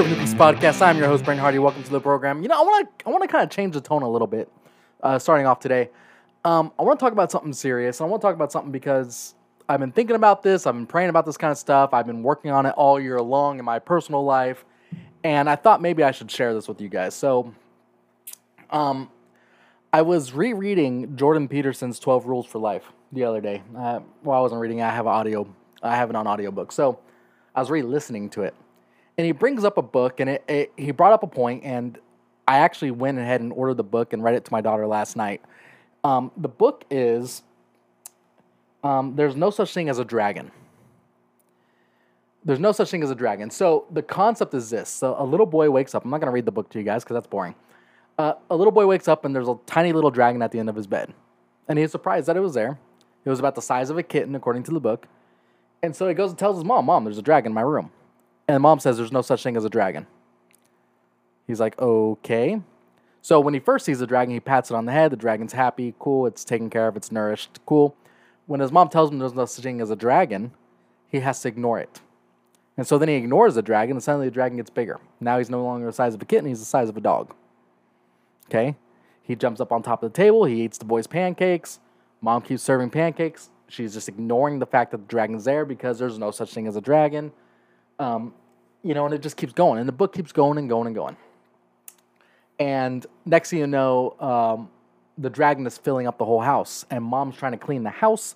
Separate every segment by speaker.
Speaker 1: is the Serving podcast. I'm your host, Brent Hardy. Welcome to the program. You know, I want to I want to kind of change the tone a little bit, uh, starting off today. Um, I want to talk about something serious. I want to talk about something because I've been thinking about this. I've been praying about this kind of stuff. I've been working on it all year long in my personal life, and I thought maybe I should share this with you guys. So, um, I was rereading Jordan Peterson's 12 Rules for Life the other day. Uh, well, I wasn't reading. I have audio. I have it on audiobook. So I was re-listening to it. And he brings up a book, and it, it, he brought up a point, and I actually went ahead and ordered the book and read it to my daughter last night. Um, the book is um, There's No Such Thing as a Dragon. There's no such thing as a dragon. So the concept is this. So a little boy wakes up. I'm not going to read the book to you guys because that's boring. Uh, a little boy wakes up and there's a tiny little dragon at the end of his bed. And he's surprised that it was there. It was about the size of a kitten, according to the book. And so he goes and tells his mom, Mom, there's a dragon in my room. And mom says, There's no such thing as a dragon. He's like, Okay. So when he first sees the dragon, he pats it on the head. The dragon's happy, cool, it's taken care of, it's nourished, cool. When his mom tells him there's no such thing as a dragon, he has to ignore it. And so then he ignores the dragon, and suddenly the dragon gets bigger. Now he's no longer the size of a kitten, he's the size of a dog. Okay? He jumps up on top of the table. He eats the boy's pancakes. Mom keeps serving pancakes. She's just ignoring the fact that the dragon's there because there's no such thing as a dragon. Um, you know, and it just keeps going. And the book keeps going and going and going. And next thing you know, um, the dragon is filling up the whole house. And mom's trying to clean the house.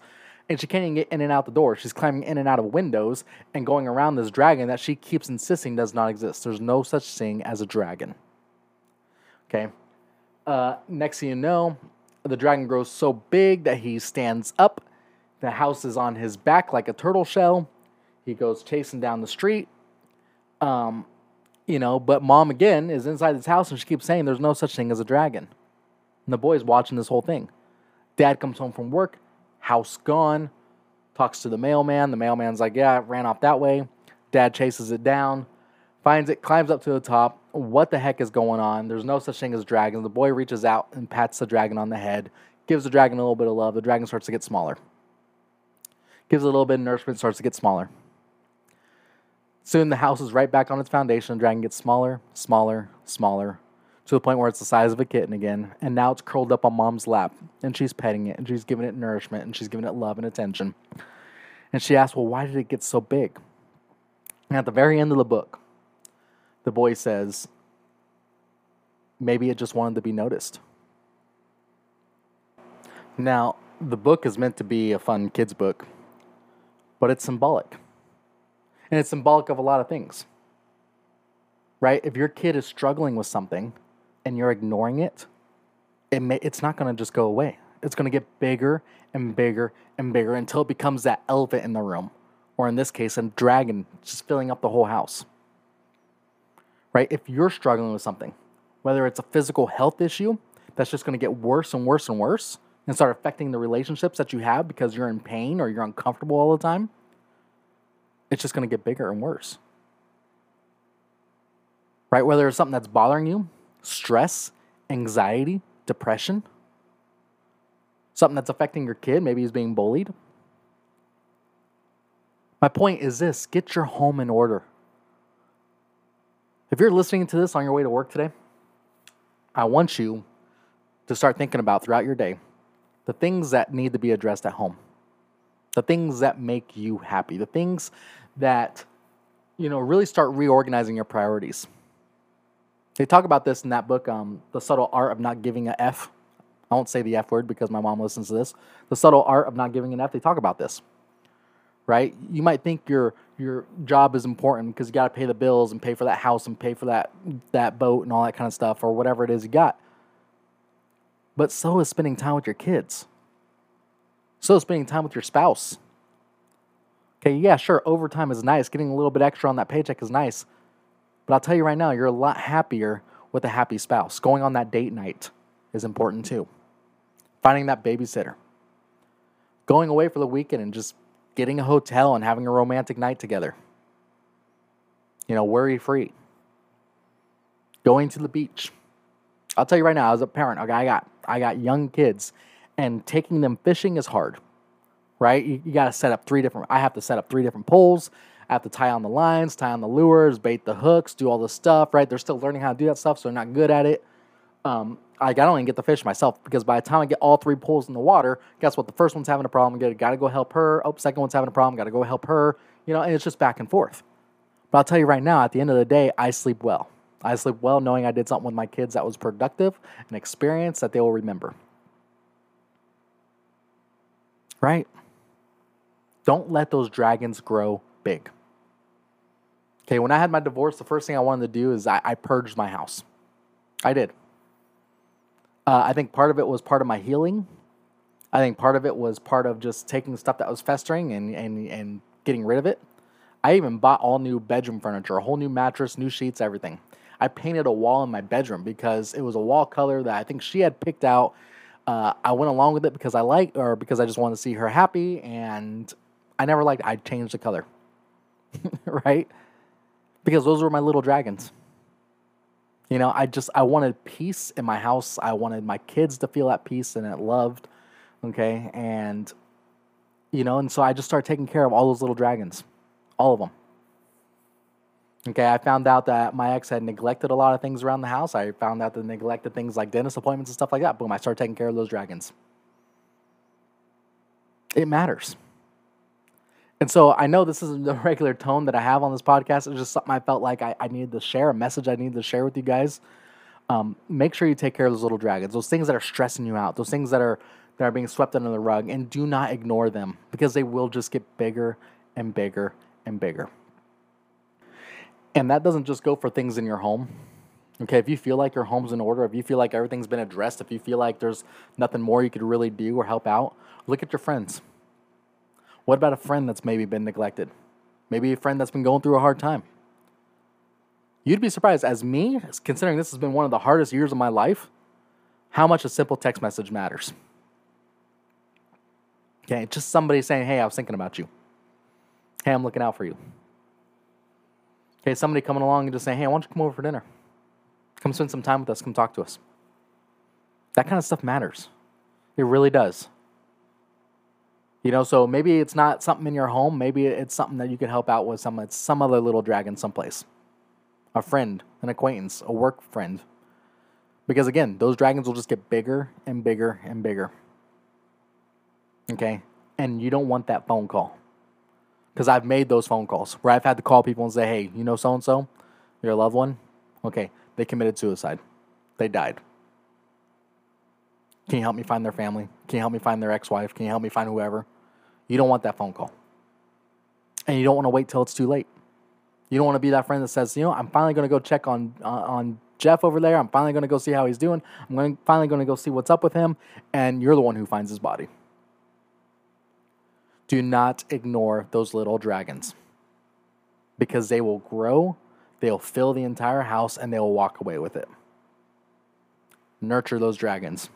Speaker 1: And she can't even get in and out the door. She's climbing in and out of windows and going around this dragon that she keeps insisting does not exist. There's no such thing as a dragon. Okay. Uh, next thing you know, the dragon grows so big that he stands up. The house is on his back like a turtle shell. He goes chasing down the street. Um, you know, but mom again is inside this house and she keeps saying there's no such thing as a dragon. And the boy's watching this whole thing. Dad comes home from work, house gone, talks to the mailman. The mailman's like, Yeah, it ran off that way. Dad chases it down, finds it, climbs up to the top. What the heck is going on? There's no such thing as dragons. The boy reaches out and pats the dragon on the head, gives the dragon a little bit of love. The dragon starts to get smaller. Gives it a little bit of nourishment, starts to get smaller. Soon the house is right back on its foundation. The dragon gets smaller, smaller, smaller, to the point where it's the size of a kitten again. And now it's curled up on mom's lap, and she's petting it, and she's giving it nourishment, and she's giving it love and attention. And she asks, Well, why did it get so big? And at the very end of the book, the boy says, Maybe it just wanted to be noticed. Now, the book is meant to be a fun kids' book, but it's symbolic. And it's symbolic of a lot of things. Right? If your kid is struggling with something and you're ignoring it, it may, it's not going to just go away. It's going to get bigger and bigger and bigger until it becomes that elephant in the room, or in this case, a dragon just filling up the whole house. Right? If you're struggling with something, whether it's a physical health issue that's just going to get worse and worse and worse and start affecting the relationships that you have because you're in pain or you're uncomfortable all the time, it's just going to get bigger and worse. Right? Whether it's something that's bothering you, stress, anxiety, depression, something that's affecting your kid, maybe he's being bullied. My point is this get your home in order. If you're listening to this on your way to work today, I want you to start thinking about throughout your day the things that need to be addressed at home, the things that make you happy, the things that, you know, really start reorganizing your priorities. They talk about this in that book, um, The Subtle Art of Not Giving a F. I won't say the F word because my mom listens to this. The Subtle Art of Not Giving an F. They talk about this, right? You might think your your job is important because you got to pay the bills and pay for that house and pay for that that boat and all that kind of stuff or whatever it is you got. But so is spending time with your kids. So is spending time with your spouse. Okay, yeah, sure, overtime is nice. Getting a little bit extra on that paycheck is nice. But I'll tell you right now, you're a lot happier with a happy spouse. Going on that date night is important too. Finding that babysitter. Going away for the weekend and just getting a hotel and having a romantic night together. You know, worry free. Going to the beach. I'll tell you right now, as a parent, okay, I got I got young kids, and taking them fishing is hard, right? You, you got to set up three different. I have to set up three different poles. I have to tie on the lines, tie on the lures, bait the hooks, do all this stuff, right? They're still learning how to do that stuff, so they're not good at it. Um, I, don't even get the fish myself because by the time I get all three poles in the water, guess what? The first one's having a problem. Got to go help her. Oh, second one's having a problem. Got to go help her. You know, and it's just back and forth. But I'll tell you right now, at the end of the day, I sleep well. I sleep well knowing I did something with my kids that was productive, an experience that they will remember. Right? Don't let those dragons grow big. Okay, when I had my divorce, the first thing I wanted to do is I, I purged my house. I did. Uh, I think part of it was part of my healing. I think part of it was part of just taking stuff that was festering and, and, and getting rid of it. I even bought all new bedroom furniture, a whole new mattress, new sheets, everything. I painted a wall in my bedroom because it was a wall color that I think she had picked out. Uh, I went along with it because I like, or because I just wanted to see her happy, and I never liked. I changed the color, right? Because those were my little dragons. You know, I just I wanted peace in my house. I wanted my kids to feel at peace and at loved. Okay, and you know, and so I just started taking care of all those little dragons, all of them. Okay, I found out that my ex had neglected a lot of things around the house. I found out that neglected things like dentist appointments and stuff like that. Boom, I started taking care of those dragons. It matters. And so I know this isn't the regular tone that I have on this podcast. It's just something I felt like I, I needed to share, a message I needed to share with you guys. Um, make sure you take care of those little dragons, those things that are stressing you out, those things that are that are being swept under the rug, and do not ignore them because they will just get bigger and bigger and bigger. And that doesn't just go for things in your home. Okay, if you feel like your home's in order, if you feel like everything's been addressed, if you feel like there's nothing more you could really do or help out, look at your friends. What about a friend that's maybe been neglected? Maybe a friend that's been going through a hard time. You'd be surprised, as me, considering this has been one of the hardest years of my life, how much a simple text message matters. Okay, just somebody saying, hey, I was thinking about you. Hey, I'm looking out for you. Okay, somebody coming along and just saying, hey, I want you come over for dinner. Come spend some time with us. Come talk to us. That kind of stuff matters. It really does. You know, so maybe it's not something in your home. Maybe it's something that you can help out with some some other little dragon someplace. A friend, an acquaintance, a work friend. Because again, those dragons will just get bigger and bigger and bigger. Okay? And you don't want that phone call because I've made those phone calls where I've had to call people and say, hey, you know so and so, your loved one? Okay, they committed suicide. They died. Can you help me find their family? Can you help me find their ex wife? Can you help me find whoever? You don't want that phone call. And you don't want to wait till it's too late. You don't want to be that friend that says, you know, I'm finally going to go check on, uh, on Jeff over there. I'm finally going to go see how he's doing. I'm going finally going to go see what's up with him. And you're the one who finds his body. Do not ignore those little dragons because they will grow, they'll fill the entire house, and they will walk away with it. Nurture those dragons.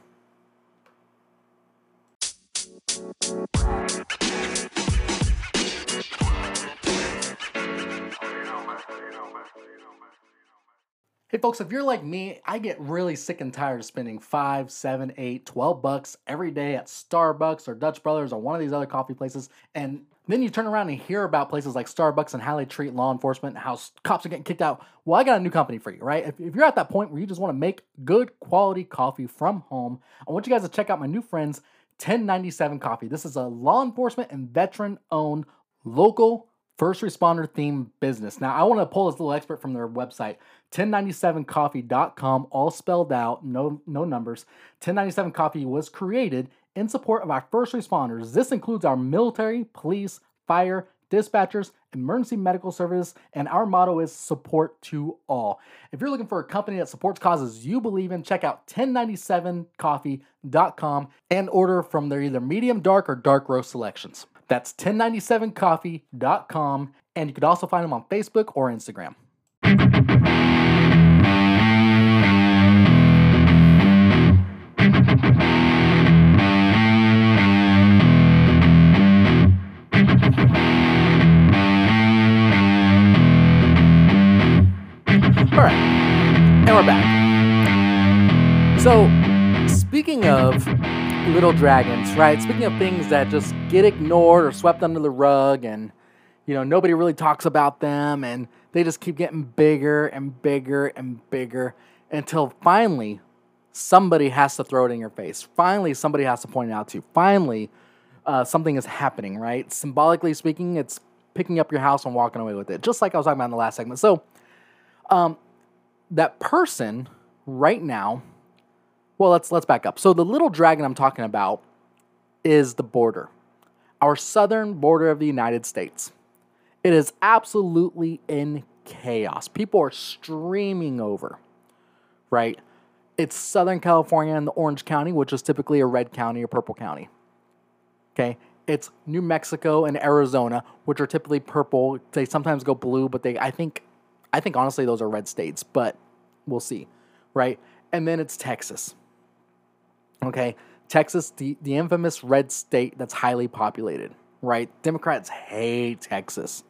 Speaker 1: Hey folks, if you're like me, I get really sick and tired of spending five, seven, eight, twelve bucks every day at Starbucks or Dutch Brothers or one of these other coffee places. And then you turn around and hear about places like Starbucks and how they treat law enforcement and how cops are getting kicked out. Well, I got a new company for you, right? If, if you're at that point where you just want to make good quality coffee from home, I want you guys to check out my new friends, 1097 Coffee. This is a law enforcement and veteran owned local first responder themed business. Now, I want to pull this little expert from their website, 1097coffee.com, all spelled out, no no numbers. 1097 Coffee was created in support of our first responders. This includes our military, police, fire, dispatchers, emergency medical service, and our motto is support to all. If you're looking for a company that supports causes you believe in, check out 1097coffee.com and order from their either medium dark or dark roast selections. That's 1097coffee.com, and you could also find them on Facebook or Instagram. All right, and we're back. So, speaking of little dragons, right? Speaking of things that just get ignored or swept under the rug and you know, nobody really talks about them and they just keep getting bigger and bigger and bigger until finally somebody has to throw it in your face. Finally, somebody has to point it out to you. Finally, uh, something is happening, right? Symbolically speaking, it's picking up your house and walking away with it, just like I was talking about in the last segment. So, um, that person right now, well, let's let's back up. So the little dragon I'm talking about is the border, our southern border of the United States. It is absolutely in chaos. People are streaming over, right? It's Southern California and the Orange County, which is typically a red county or purple county. Okay. It's New Mexico and Arizona, which are typically purple. They sometimes go blue, but they I think I think honestly those are red states, but we'll see. Right? And then it's Texas. Okay. Texas, the, the infamous red state that's highly populated, right? Democrats hate Texas.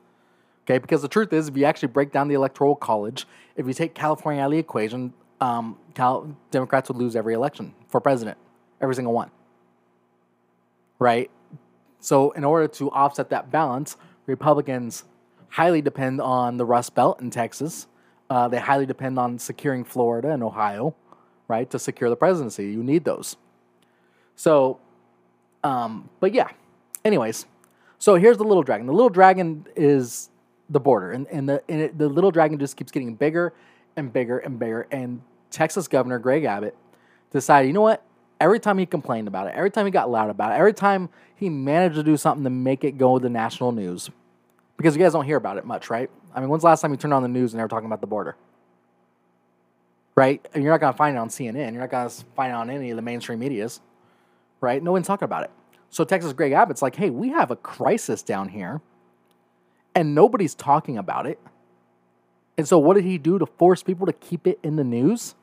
Speaker 1: Okay, because the truth is, if you actually break down the electoral college, if you take California out of the equation, um, Cal- Democrats would lose every election for president, every single one. Right? So, in order to offset that balance, Republicans highly depend on the Rust Belt in Texas. Uh, they highly depend on securing Florida and Ohio, right, to secure the presidency. You need those. So, um, but yeah. Anyways, so here's the little dragon. The little dragon is the border, and, and the and it, the little dragon just keeps getting bigger and bigger and bigger. And Texas Governor Greg Abbott decided, you know what? Every time he complained about it, every time he got loud about it, every time he managed to do something to make it go to the national news, because you guys don't hear about it much, right? I mean, when's the last time you turned on the news and they were talking about the border? Right? And you're not going to find it on CNN. You're not going to find it on any of the mainstream medias, right? No one's talking about it. So Texas Greg Abbott's like, hey, we have a crisis down here and nobody's talking about it. And so, what did he do to force people to keep it in the news?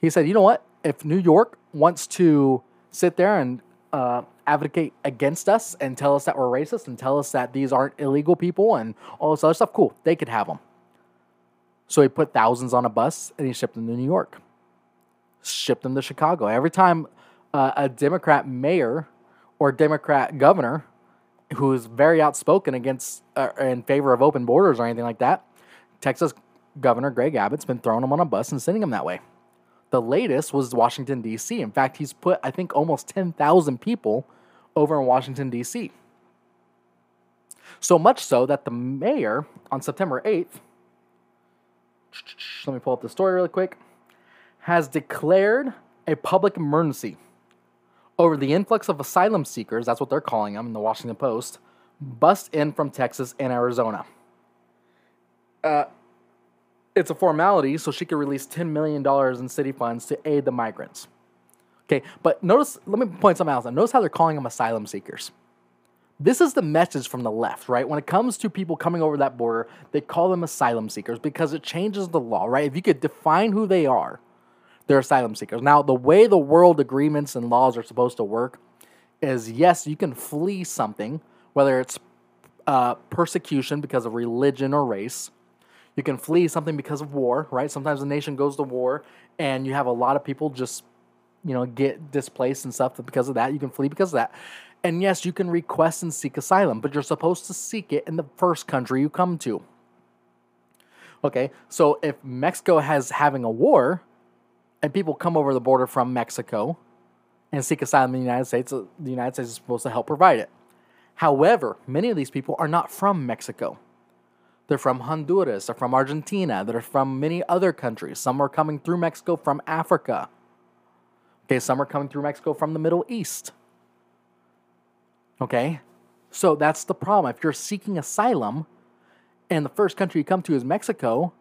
Speaker 1: He said, you know what? If New York wants to sit there and uh, advocate against us and tell us that we're racist and tell us that these aren't illegal people and all this other stuff, cool, they could have them. So he put thousands on a bus and he shipped them to New York, shipped them to Chicago. Every time uh, a Democrat mayor or Democrat governor who's very outspoken against uh, in favor of open borders or anything like that. Texas Governor Greg Abbott's been throwing him on a bus and sending him that way. The latest was Washington D.C. In fact, he's put I think almost ten thousand people over in Washington D.C. So much so that the mayor on September eighth, let me pull up the story really quick, has declared a public emergency over the influx of asylum seekers, that's what they're calling them in the Washington Post, bust in from Texas and Arizona. Uh, it's a formality so she could release $10 million in city funds to aid the migrants. Okay, but notice, let me point something else out. Notice how they're calling them asylum seekers. This is the message from the left, right? When it comes to people coming over that border, they call them asylum seekers because it changes the law, right? If you could define who they are, they're asylum seekers. Now, the way the world agreements and laws are supposed to work is yes, you can flee something, whether it's uh, persecution because of religion or race. You can flee something because of war, right? Sometimes a nation goes to war and you have a lot of people just, you know, get displaced and stuff because of that. You can flee because of that. And yes, you can request and seek asylum, but you're supposed to seek it in the first country you come to. Okay, so if Mexico has having a war, and people come over the border from Mexico and seek asylum in the United States, uh, the United States is supposed to help provide it. However, many of these people are not from Mexico. They're from Honduras, they're from Argentina, they're from many other countries. Some are coming through Mexico from Africa. Okay, some are coming through Mexico from the Middle East. Okay, so that's the problem. If you're seeking asylum and the first country you come to is Mexico,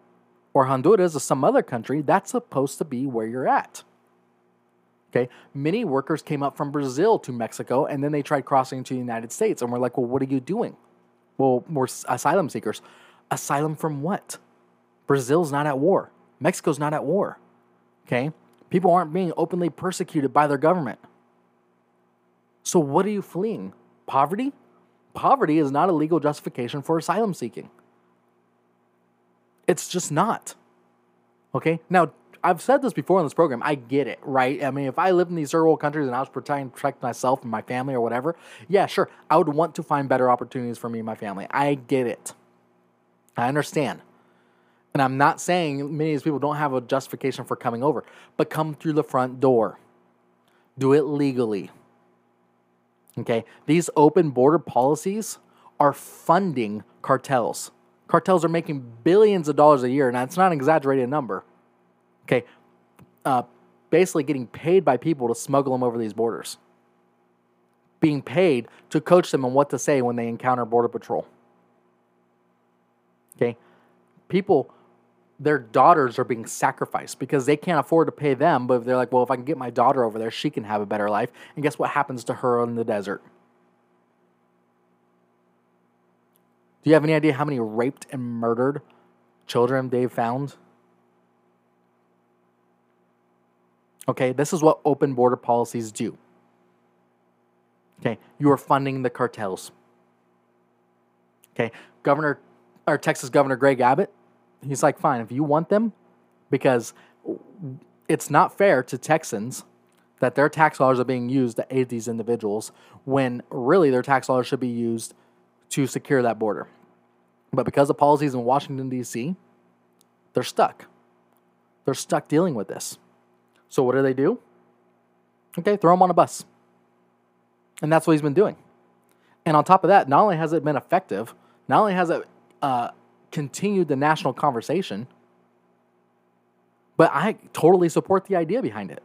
Speaker 1: or Honduras or some other country, that's supposed to be where you're at. Okay, many workers came up from Brazil to Mexico and then they tried crossing to the United States and we're like, well, what are you doing? Well, we're asylum seekers. Asylum from what? Brazil's not at war. Mexico's not at war. Okay, people aren't being openly persecuted by their government. So, what are you fleeing? Poverty? Poverty is not a legal justification for asylum seeking. It's just not. Okay? Now, I've said this before in this program. I get it, right? I mean, if I lived in these third world countries and I was trying to protect myself and my family or whatever, yeah, sure, I would want to find better opportunities for me and my family. I get it. I understand. And I'm not saying many of these people don't have a justification for coming over, but come through the front door. Do it legally. Okay? These open border policies are funding cartels. Cartels are making billions of dollars a year, and that's not an exaggerated number. Okay? Uh, basically getting paid by people to smuggle them over these borders. Being paid to coach them on what to say when they encounter Border Patrol. Okay? People their daughters are being sacrificed because they can't afford to pay them. But they're like, well, if I can get my daughter over there, she can have a better life. And guess what happens to her in the desert? Do you have any idea how many raped and murdered children they've found? Okay, this is what open border policies do. Okay, you are funding the cartels. Okay, Governor or Texas Governor Greg Abbott he's like, fine, if you want them, because it's not fair to Texans that their tax dollars are being used to aid these individuals when really their tax dollars should be used to secure that border. But because of policies in Washington, D.C., they're stuck. They're stuck dealing with this. So what do they do? Okay, throw them on a bus. And that's what he's been doing. And on top of that, not only has it been effective, not only has it uh, continued the national conversation. But I totally support the idea behind it.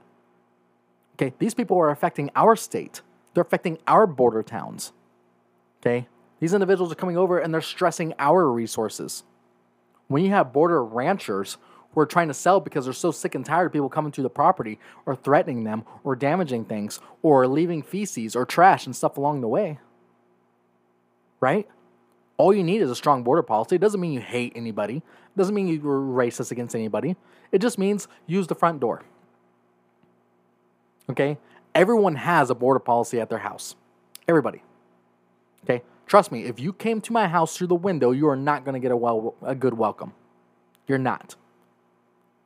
Speaker 1: Okay, these people are affecting our state. They're affecting our border towns. Okay, these individuals are coming over and they're stressing our resources. When you have border ranchers who are trying to sell because they're so sick and tired of people coming to the property or threatening them or damaging things or leaving feces or trash and stuff along the way, right? All you need is a strong border policy. It doesn't mean you hate anybody. It doesn't mean you're racist against anybody. It just means use the front door. Okay? Everyone has a border policy at their house. Everybody. Okay? Trust me, if you came to my house through the window, you are not going to get a well a good welcome. You're not.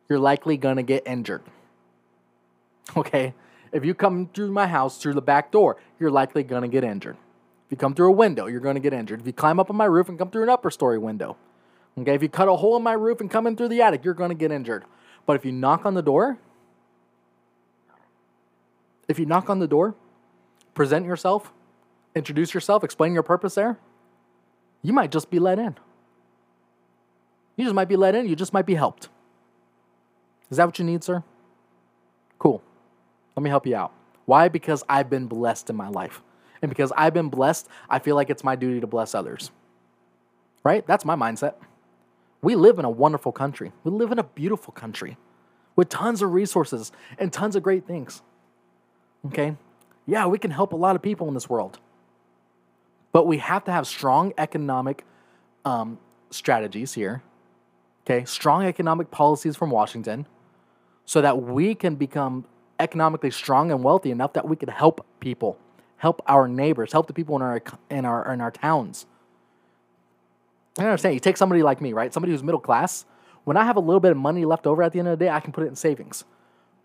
Speaker 1: You're likely going to get injured. Okay? If you come through my house through the back door, you're likely going to get injured. If you come through a window, you're going to get injured. If you climb up on my roof and come through an upper story window, okay, if you cut a hole in my roof and come in through the attic, you're going to get injured. But if you knock on the door, if you knock on the door, present yourself, introduce yourself, explain your purpose there, you might just be let in. You just might be let in, you just might be helped. Is that what you need, sir? Cool. Let me help you out. Why? Because I've been blessed in my life. And because I've been blessed, I feel like it's my duty to bless others. Right? That's my mindset. We live in a wonderful country. We live in a beautiful country with tons of resources and tons of great things. Okay? Yeah, we can help a lot of people in this world. But we have to have strong economic um, strategies here. Okay? Strong economic policies from Washington so that we can become economically strong and wealthy enough that we can help people help our neighbors, help the people in our in our in our towns. I understand. You take somebody like me, right? Somebody who's middle class. When I have a little bit of money left over at the end of the day, I can put it in savings.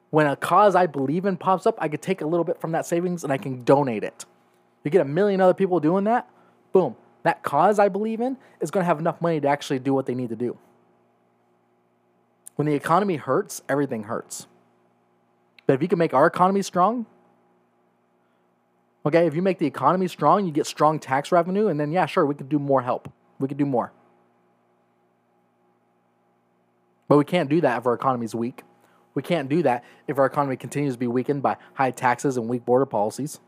Speaker 1: When a cause I believe in pops up, I could take a little bit from that savings and I can donate it. You get a million other people doing that, boom. That cause I believe in is going to have enough money to actually do what they need to do. When the economy hurts, everything hurts. But if you can make our economy strong, Okay, if you make the economy strong, you get strong tax revenue, and then yeah, sure, we could do more help. We could do more. But we can't do that if our economy is weak. We can't do that if our economy continues to be weakened by high taxes and weak border policies.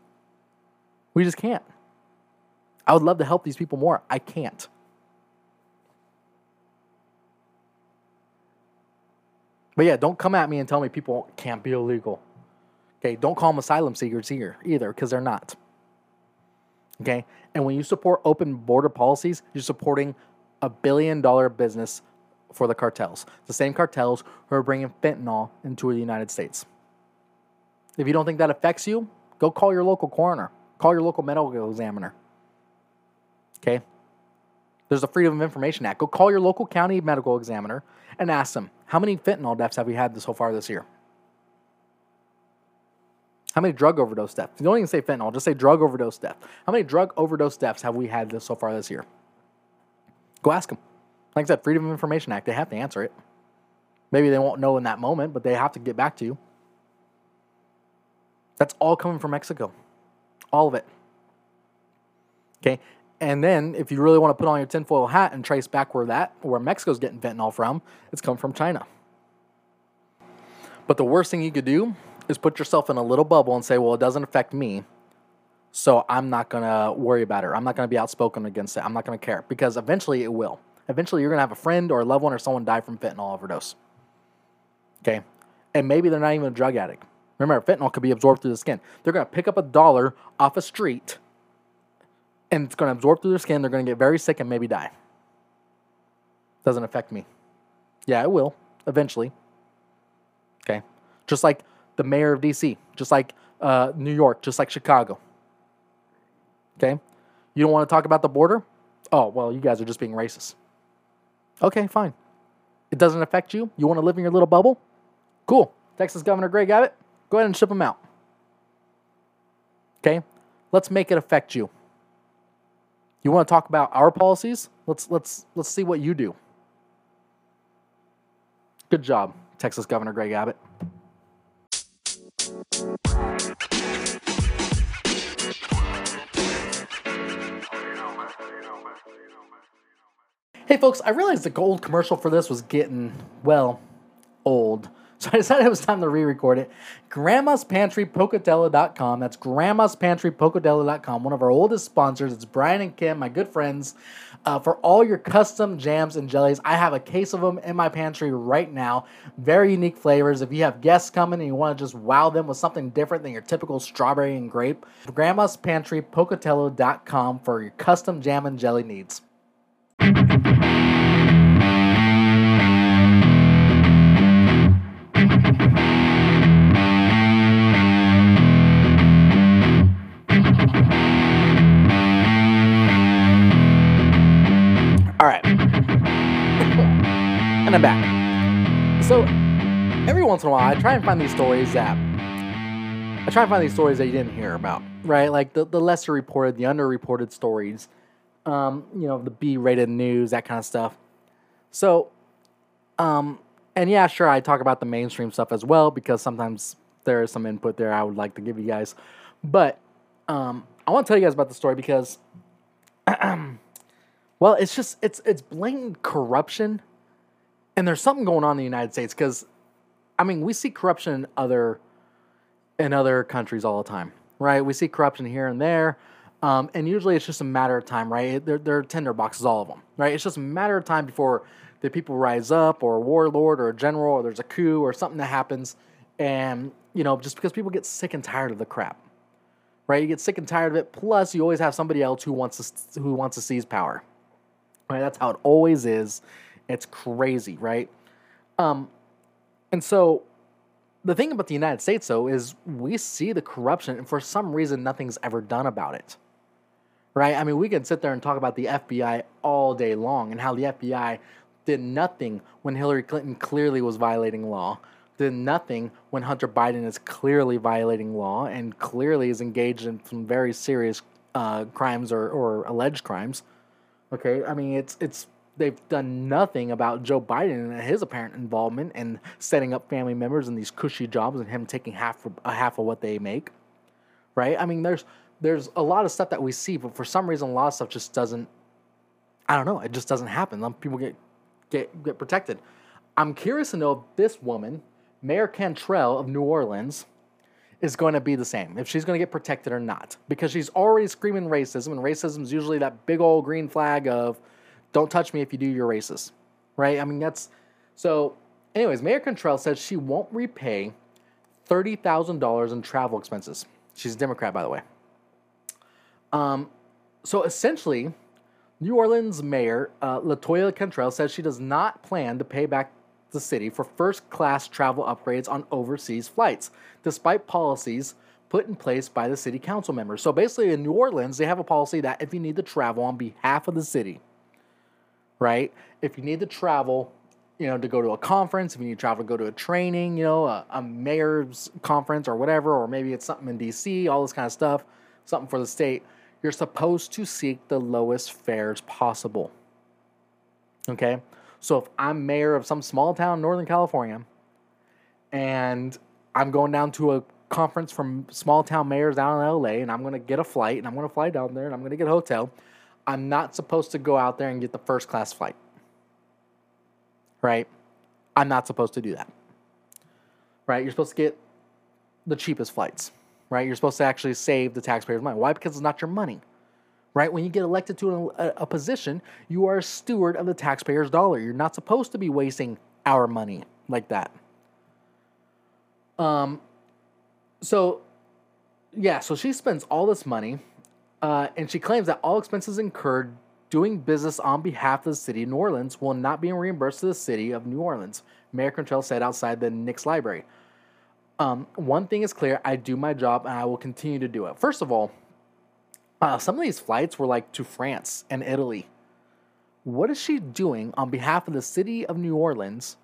Speaker 1: We just can't. I would love to help these people more. I can't. But yeah, don't come at me and tell me people can't be illegal. Okay, don't call them asylum seekers here either, because they're not. Okay, and when you support open border policies, you're supporting a billion dollar business for the cartels. The same cartels who are bringing fentanyl into the United States. If you don't think that affects you, go call your local coroner, call your local medical examiner. Okay? There's a Freedom of Information Act. Go call your local county medical examiner and ask them, how many fentanyl deaths have we had so far this year? How many drug overdose deaths? Don't even say fentanyl, just say drug overdose death. How many drug overdose deaths have we had this so far this year? Go ask them. Like I said, Freedom of Information Act, they have to answer it. Maybe they won't know in that moment, but they have to get back to you. That's all coming from Mexico. All of it. Okay. And then if you really want to put on your tinfoil hat and trace back where that where Mexico's getting fentanyl from, it's come from China. But the worst thing you could do is put yourself in a little bubble and say, well, it doesn't affect me. So I'm not gonna worry about it. I'm not gonna be outspoken against it. I'm not gonna care. Because eventually it will. Eventually you're gonna have a friend or a loved one or someone die from fentanyl overdose. Okay. And maybe they're not even a drug addict. Remember, fentanyl could be absorbed through the skin. They're gonna pick up a dollar off a street and it's going to absorb through their skin. They're going to get very sick and maybe die. Doesn't affect me. Yeah, it will eventually. Okay. Just like the mayor of DC, just like uh, New York, just like Chicago. Okay. You don't want to talk about the border? Oh, well, you guys are just being racist. Okay, fine. It doesn't affect you. You want to live in your little bubble? Cool. Texas Governor Greg Abbott, go ahead and ship them out. Okay? Let's make it affect you. You want to talk about our policies? Let's let's let's see what you do. Good job, Texas Governor Greg Abbott. Hey folks, I realized the gold commercial for this was getting, well, old. So I decided it was time to re-record it. Grandma's Pantry Pocatello.com. That's Grandma's Pantry Pocatello.com. One of our oldest sponsors. It's Brian and Kim, my good friends. Uh, for all your custom jams and jellies, I have a case of them in my pantry right now. Very unique flavors. If you have guests coming and you want to just wow them with something different than your typical strawberry and grape, Grandma's Pantry Pocatello.com for your custom jam and jelly needs. And I'm back. So, every once in a while, I try and find these stories that I try and find these stories that you didn't hear about, right? Like the, the lesser reported, the underreported stories, um, you know, the B rated news, that kind of stuff. So, um, and yeah, sure, I talk about the mainstream stuff as well because sometimes there is some input there I would like to give you guys. But um, I want to tell you guys about the story because Well, it's just it's it's blatant corruption, and there's something going on in the United States because, I mean, we see corruption in other in other countries all the time, right? We see corruption here and there, um, and usually it's just a matter of time, right? They're they're tender boxes, all of them, right? It's just a matter of time before the people rise up, or a warlord, or a general, or there's a coup, or something that happens, and you know, just because people get sick and tired of the crap, right? You get sick and tired of it. Plus, you always have somebody else who wants to who wants to seize power Right? That's how it always is. It's crazy, right? Um, and so the thing about the United States, though, is we see the corruption, and for some reason, nothing's ever done about it. Right? I mean, we can sit there and talk about the FBI all day long and how the FBI did nothing when Hillary Clinton clearly was violating law, did nothing when Hunter Biden is clearly violating law and clearly is engaged in some very serious uh, crimes or, or alleged crimes. Okay, I mean it's it's they've done nothing about Joe Biden and his apparent involvement in setting up family members in these cushy jobs and him taking half a half of what they make. Right? I mean there's there's a lot of stuff that we see, but for some reason a lot of stuff just doesn't I don't know, it just doesn't happen. People get get get protected. I'm curious to know if this woman, Mayor Cantrell of New Orleans, is going to be the same, if she's going to get protected or not. Because she's already screaming racism, and racism is usually that big old green flag of don't touch me if you do, you're racist. Right? I mean, that's so. Anyways, Mayor Cantrell says she won't repay $30,000 in travel expenses. She's a Democrat, by the way. Um, so essentially, New Orleans Mayor uh, LaToya Cantrell says she does not plan to pay back the city for first class travel upgrades on overseas flights, despite policies put in place by the city council members. So basically, in New Orleans, they have a policy that if you need to travel on behalf of the city, right? If you need to travel you know, to go to a conference, if you need to travel to go to a training, you know, a, a mayor's conference or whatever, or maybe it's something in DC, all this kind of stuff, something for the state, you're supposed to seek the lowest fares possible. Okay? So if I'm mayor of some small town in Northern California and I'm going down to a conference from small town mayors down in LA and I'm going to get a flight and I'm going to fly down there and I'm going to get a hotel, I'm not supposed to go out there and get the first class flight right? I'm not supposed to do that. Right? You're supposed to get the cheapest flights, right? You're supposed to actually save the taxpayers' money. Why? Because it's not your money, right? When you get elected to a, a position, you are a steward of the taxpayers' dollar. You're not supposed to be wasting our money like that. Um, so yeah, so she spends all this money, uh, and she claims that all expenses incurred doing business on behalf of the city of New Orleans will not be reimbursed to the city of New Orleans, Mayor Cantrell said outside the Nix Library. Um, one thing is clear I do my job and I will continue to do it. First of all, uh, some of these flights were like to France and Italy. What is she doing on behalf of the city of New Orleans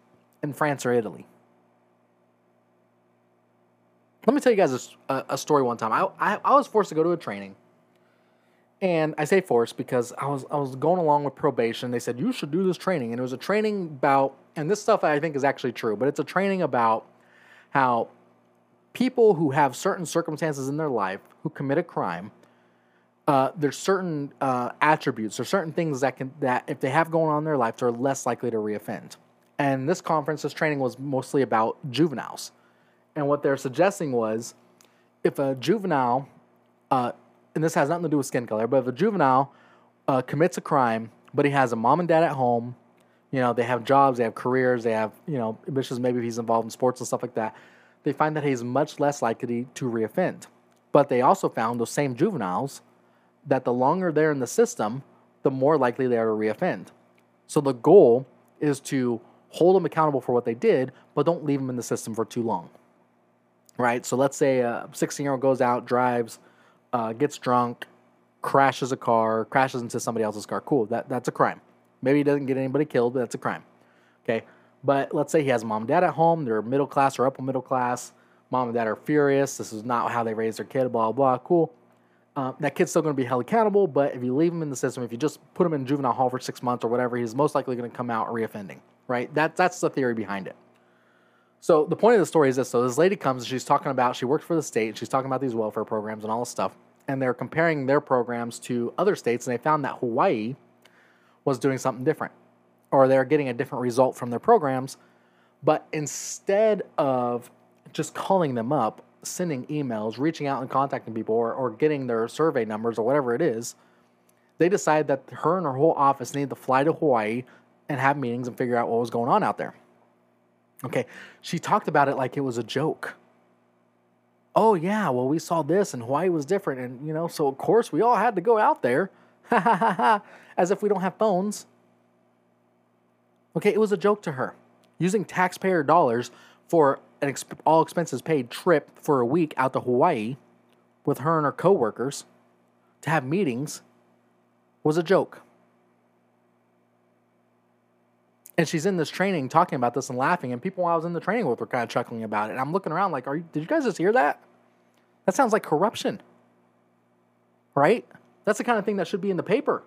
Speaker 1: in France or Italy? Let me tell you guys a, a story one time. I, I, I was forced to go to a training and I say forced because I was I was going along with probation. They said you should do this training, and it was a training about and this stuff I think is actually true, but it's a training about how people who have certain circumstances in their life who commit a crime, uh, there's certain uh, attributes or certain things that can that if they have going on in their life, they're less likely to reoffend. And this conference, this training was mostly about juveniles, and what they're suggesting was if a juvenile uh, and this has nothing to do with skin color, but if a juvenile uh, commits a crime, but he has a mom and dad at home, you know, they have jobs, they have careers, they have, you know, ambitions, maybe if he's involved in sports and stuff like that, they find that he's much less likely to reoffend. But they also found those same juveniles that the longer they're in the system, the more likely they are to reoffend. So the goal is to hold them accountable for what they did, but don't leave them in the system for too long. Right? So let's say a 16 year old goes out, drives, uh, gets drunk, crashes a car, crashes into somebody else's car. Cool, that, that's a crime. Maybe he doesn't get anybody killed, but that's a crime. Okay, but let's say he has mom and dad at home. They're middle class or upper middle class. Mom and dad are furious. This is not how they raise their kid. Blah blah. Cool. Uh, that kid's still going to be held accountable, but if you leave him in the system, if you just put him in juvenile hall for six months or whatever, he's most likely going to come out reoffending. Right? That that's the theory behind it. So the point of the story is this: so this lady comes, and she's talking about she worked for the state, she's talking about these welfare programs and all this stuff, and they're comparing their programs to other states, and they found that Hawaii was doing something different, or they're getting a different result from their programs. But instead of just calling them up, sending emails, reaching out and contacting people, or, or getting their survey numbers or whatever it is, they decided that her and her whole office needed to fly to Hawaii and have meetings and figure out what was going on out there. Okay, she talked about it like it was a joke. Oh yeah, well we saw this and Hawaii was different, and you know, so of course we all had to go out there, as if we don't have phones. Okay, it was a joke to her, using taxpayer dollars for an exp- all expenses paid trip for a week out to Hawaii, with her and her coworkers, to have meetings, was a joke. And she's in this training talking about this and laughing, and people I was in the training with were kind of chuckling about it. And I'm looking around like, are you, did you guys just hear that? That sounds like corruption, right? That's the kind of thing that should be in the paper.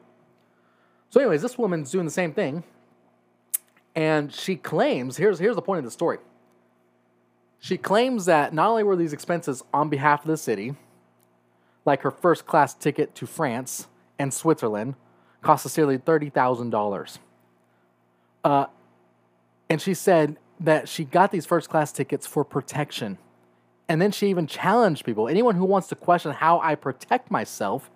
Speaker 1: So, anyways, this woman's doing the same thing, and she claims here's here's the point of the story. She claims that not only were these expenses on behalf of the city, like her first class ticket to France and Switzerland, cost us nearly thirty thousand dollars uh, and she said that she got these first class tickets for protection. And then she even challenged people anyone who wants to question how I protect myself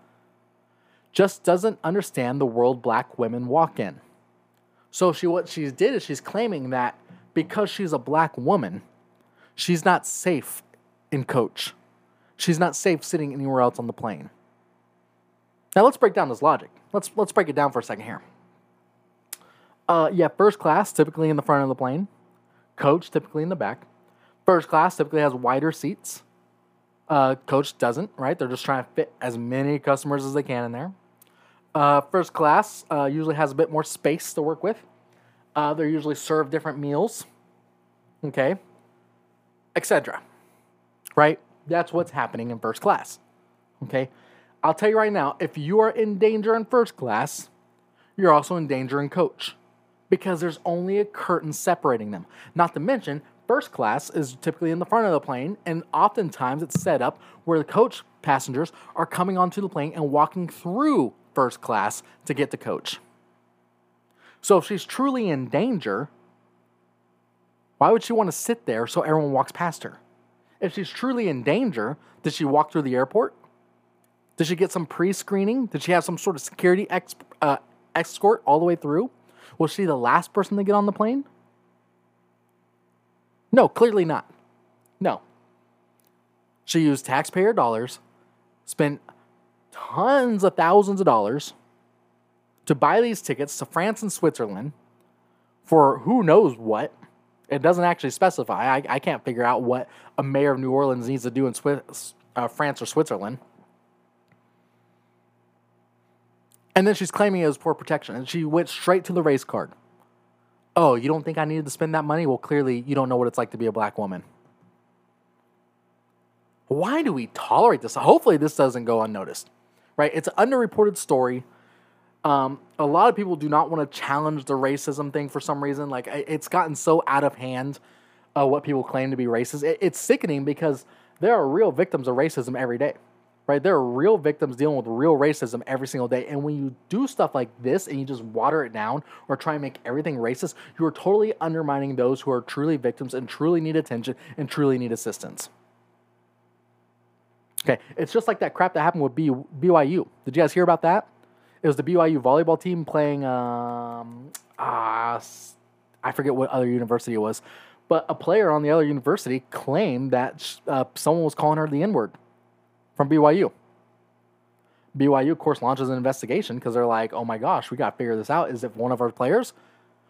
Speaker 1: just doesn't understand the world black women walk in. So she what she did is she's claiming that because she's a black woman, she's not safe in coach. She's not safe sitting anywhere else on the plane. Now let's break down this logic. Let's let's break it down for a second here. Uh, yeah, first class typically in the front of the plane, coach typically in the back. First class typically has wider seats. Uh, coach doesn't, right? They're just trying to fit as many customers as they can in there. Uh, first class uh, usually has a bit more space to work with. Uh, they're usually served different meals, okay, etc. Right? That's what's happening in first class. Okay? I'll tell you right now, if you are in danger in first class, you're also in danger in coach because there's only a curtain separating them. Not to mention, first class is typically in the front of the plane, and oftentimes it's set up where the coach passengers are coming onto the plane and walking through first class to get to coach. So if she's truly in danger, why would she want to sit there so everyone walks past her? If she's truly in danger, did she walk through the airport? Did she get some pre screening? Did she have some sort of security uh, escort all the way through? Was she the last person to get on the plane? No, clearly not. No. She used taxpayer dollars, spent tons of thousands of dollars to buy these tickets to France and Switzerland for who knows what. It doesn't actually specify. I, I can't figure out what a mayor of New Orleans needs to do in Swiss, uh, France or Switzerland. And then she's claiming it was poor protection. And she went straight to the race card. Oh, you don't think I needed to spend that money? Well, clearly you don't know what it's like to be a black woman. Why do we tolerate this? Hopefully, this doesn't go unnoticed, right? It's an underreported story. Um, a lot of people do not want to challenge the racism thing for some reason. Like, it's gotten so out of hand uh, what people claim to be racist. It, it's sickening because there are real victims of racism every day right? There are real victims dealing with real racism every single day. And when you do stuff like this and you just water it down or try and make everything racist, you are totally undermining those who are truly victims and truly need attention and truly need assistance. Okay, it's just like that crap that happened with BYU. Did you guys hear about that? It was the BYU volleyball team playing, um, uh, I forget what other university it was, but a player on the other university claimed that uh, someone was calling her the N word from BYU. BYU, of course, launches an investigation because they're like, oh my gosh, we got to figure this out. Is it one of our players?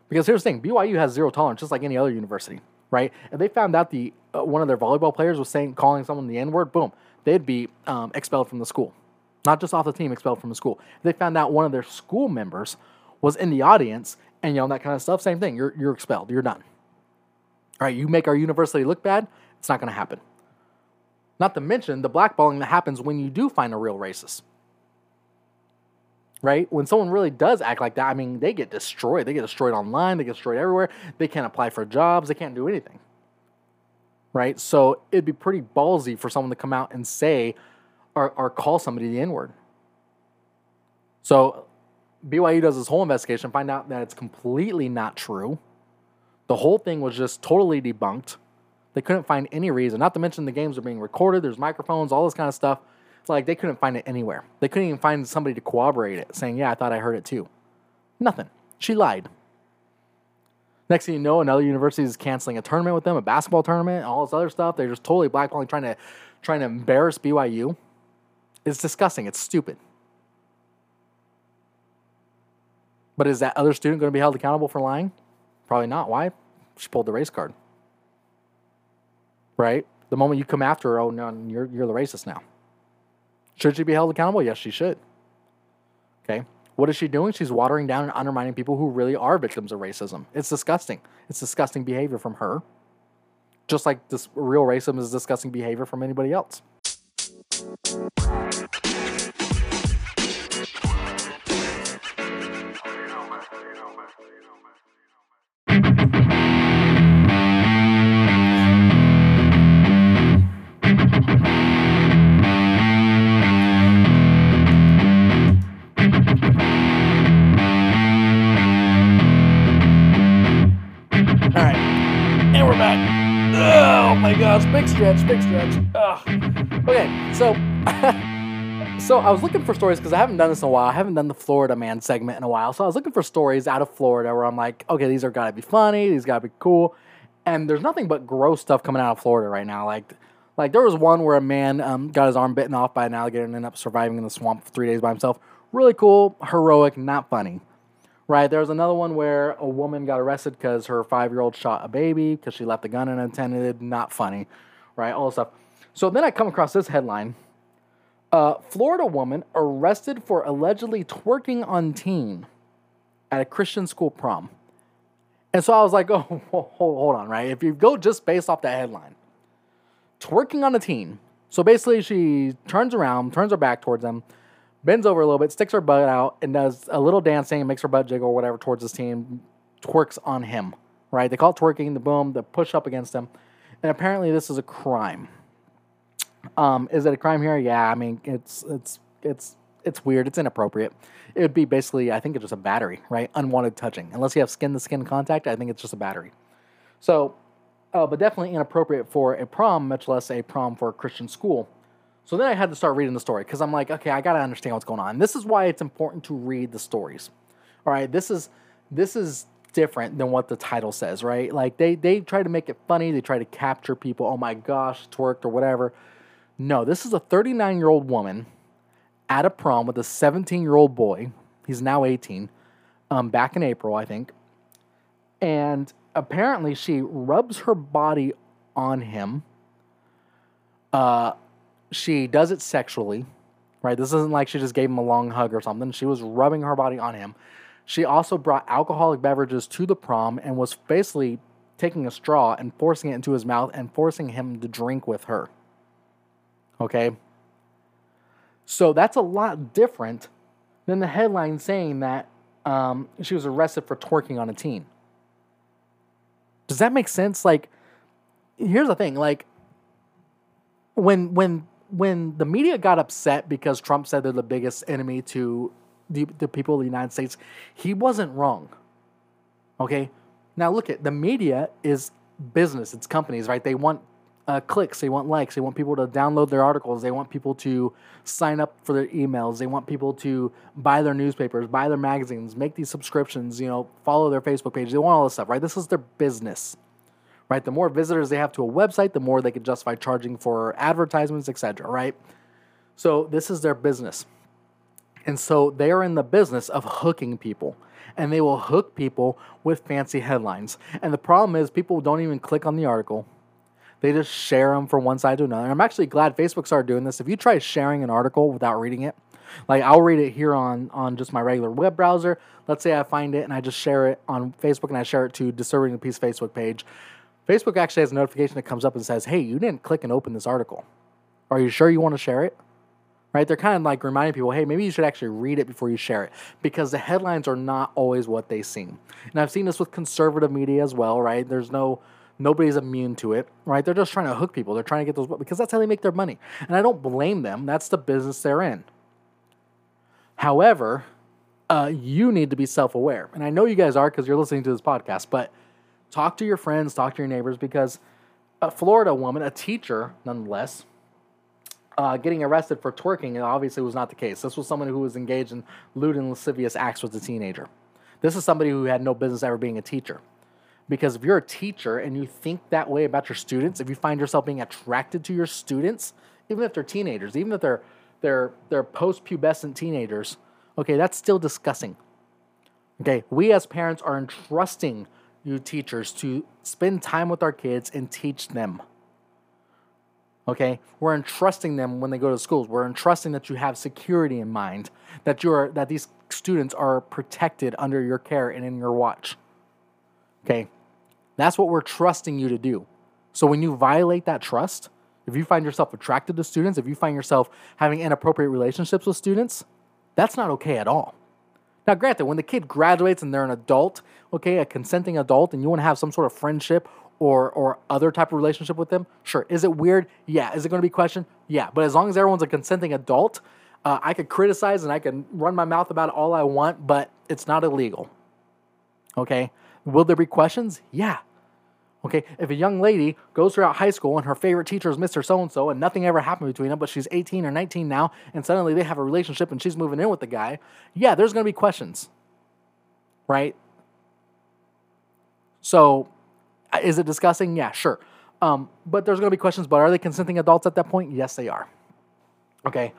Speaker 1: Because here's the thing BYU has zero tolerance, just like any other university, right? If they found out the uh, one of their volleyball players was saying calling someone the N word, boom, they'd be um, expelled from the school. Not just off the team, expelled from the school. If they found out one of their school members was in the audience and yelling that kind of stuff, same thing. You're, you're expelled. You're done. All right, you make our university look bad, it's not going to happen. Not to mention the blackballing that happens when you do find a real racist. Right? When someone really does act like that, I mean, they get destroyed. They get destroyed online, they get destroyed everywhere. They can't apply for jobs, they can't do anything. Right? So it'd be pretty ballsy for someone to come out and say or, or call somebody the N word. So BYU does this whole investigation, find out that it's completely not true. The whole thing was just totally debunked. They couldn't find any reason. Not to mention the games are being recorded. There's microphones, all this kind of stuff. It's like they couldn't find it anywhere. They couldn't even find somebody to corroborate it, saying, "Yeah, I thought I heard it too." Nothing. She lied. Next thing you know, another university is canceling a tournament with them, a basketball tournament, all this other stuff. They're just totally blackballing, trying to trying to embarrass BYU. It's disgusting. It's stupid. But is that other student going to be held accountable for lying? Probably not. Why? She pulled the race card right? The moment you come after her, oh no, you're you're the racist now. Should she be held accountable? Yes, she should. Okay. What is she doing? She's watering down and undermining people who really are victims of racism. It's disgusting. It's disgusting behavior from her. Just like this real racism is disgusting behavior from anybody else. Big stretch, big stretch. Ugh. Okay, so so I was looking for stories because I haven't done this in a while. I haven't done the Florida man segment in a while. So I was looking for stories out of Florida where I'm like, okay, these are gotta be funny, these gotta be cool. And there's nothing but gross stuff coming out of Florida right now. Like like there was one where a man um, got his arm bitten off by an alligator and ended up surviving in the swamp for three days by himself. Really cool, heroic, not funny right? There was another one where a woman got arrested because her five year old shot a baby because she left the gun unattended. Not funny, right? All this stuff. So then I come across this headline uh, Florida woman arrested for allegedly twerking on teen at a Christian school prom. And so I was like, oh, hold, hold on, right? If you go just based off that headline, twerking on a teen. So basically, she turns around, turns her back towards them, bends over a little bit, sticks her butt out, and does a little dancing, makes her butt jiggle or whatever towards his team, twerks on him, right? They call it twerking, the boom, the push up against him. And apparently, this is a crime. Um, is it a crime here? Yeah, I mean, it's it's it's it's weird. It's inappropriate. It would be basically, I think it's just a battery, right? Unwanted touching. Unless you have skin to skin contact, I think it's just a battery. So, uh, but definitely inappropriate for a prom, much less a prom for a Christian school. So then I had to start reading the story because I'm like, okay, I got to understand what's going on. This is why it's important to read the stories. All right, this is this is different than what the title says, right? Like they they try to make it funny, they try to capture people. Oh my gosh, twerked or whatever. No, this is a 39 year old woman at a prom with a 17 year old boy. He's now 18, um, back in April, I think. And apparently, she rubs her body on him. Uh, she does it sexually, right? This isn't like she just gave him a long hug or something. She was rubbing her body on him. She also brought alcoholic beverages to the prom and was basically taking a straw and forcing it into his mouth and forcing him to drink with her. Okay? So that's a lot different than the headline saying that um, she was arrested for twerking on a teen. Does that make sense? Like, here's the thing: like, when when when the media got upset because Trump said they're the biggest enemy to the, the people of the United States, he wasn't wrong. Okay, now look at the media is business; it's companies, right? They want uh, clicks, they want likes, they want people to download their articles, they want people to sign up for their emails, they want people to buy their newspapers, buy their magazines, make these subscriptions, you know, follow their Facebook page. They want all this stuff, right? This is their business. Right? The more visitors they have to a website, the more they can justify charging for advertisements, etc., right? So this is their business. And so they are in the business of hooking people and they will hook people with fancy headlines. And the problem is people don't even click on the article they just share them from one side to another. And I'm actually glad Facebook started doing this. If you try sharing an article without reading it, like I'll read it here on on just my regular web browser. Let's say I find it and I just share it on Facebook and I share it to Disturbing the Peace Facebook page. Facebook actually has a notification that comes up and says, "Hey, you didn't click and open this article. Are you sure you want to share it?" Right? They're kind of like reminding people, "Hey, maybe you should actually read it before you share it because the headlines are not always what they seem." And I've seen this with conservative media as well, right? There's no Nobody's immune to it, right? They're just trying to hook people. They're trying to get those because that's how they make their money. And I don't blame them. That's the business they're in. However, uh, you need to be self aware. And I know you guys are because you're listening to this podcast, but talk to your friends, talk to your neighbors because a Florida woman, a teacher nonetheless, uh, getting arrested for twerking it obviously was not the case. This was someone who was engaged in lewd and lascivious acts with a teenager. This is somebody who had no business ever being a teacher. Because if you're a teacher and you think that way about your students, if you find yourself being attracted to your students, even if they're teenagers, even if they're they're they're post-pubescent teenagers, okay, that's still disgusting. Okay, we as parents are entrusting you teachers to spend time with our kids and teach them. Okay, we're entrusting them when they go to schools. We're entrusting that you have security in mind, that you're that these students are protected under your care and in your watch. Okay, that's what we're trusting you to do. So when you violate that trust, if you find yourself attracted to students, if you find yourself having inappropriate relationships with students, that's not okay at all. Now, granted, when the kid graduates and they're an adult, okay, a consenting adult, and you want to have some sort of friendship or or other type of relationship with them, sure. Is it weird? Yeah. Is it going to be questioned? Yeah. But as long as everyone's a consenting adult, uh, I could criticize and I can run my mouth about it all I want, but it's not illegal. Okay. Will there be questions? Yeah. Okay, if a young lady goes throughout high school and her favorite teacher is Mr. So and so and nothing ever happened between them, but she's 18 or 19 now, and suddenly they have a relationship and she's moving in with the guy, yeah, there's going to be questions. Right? So, uh, is it disgusting? Yeah, sure. Um, but there's going to be questions, but are they consenting adults at that point? Yes, they are. Okay.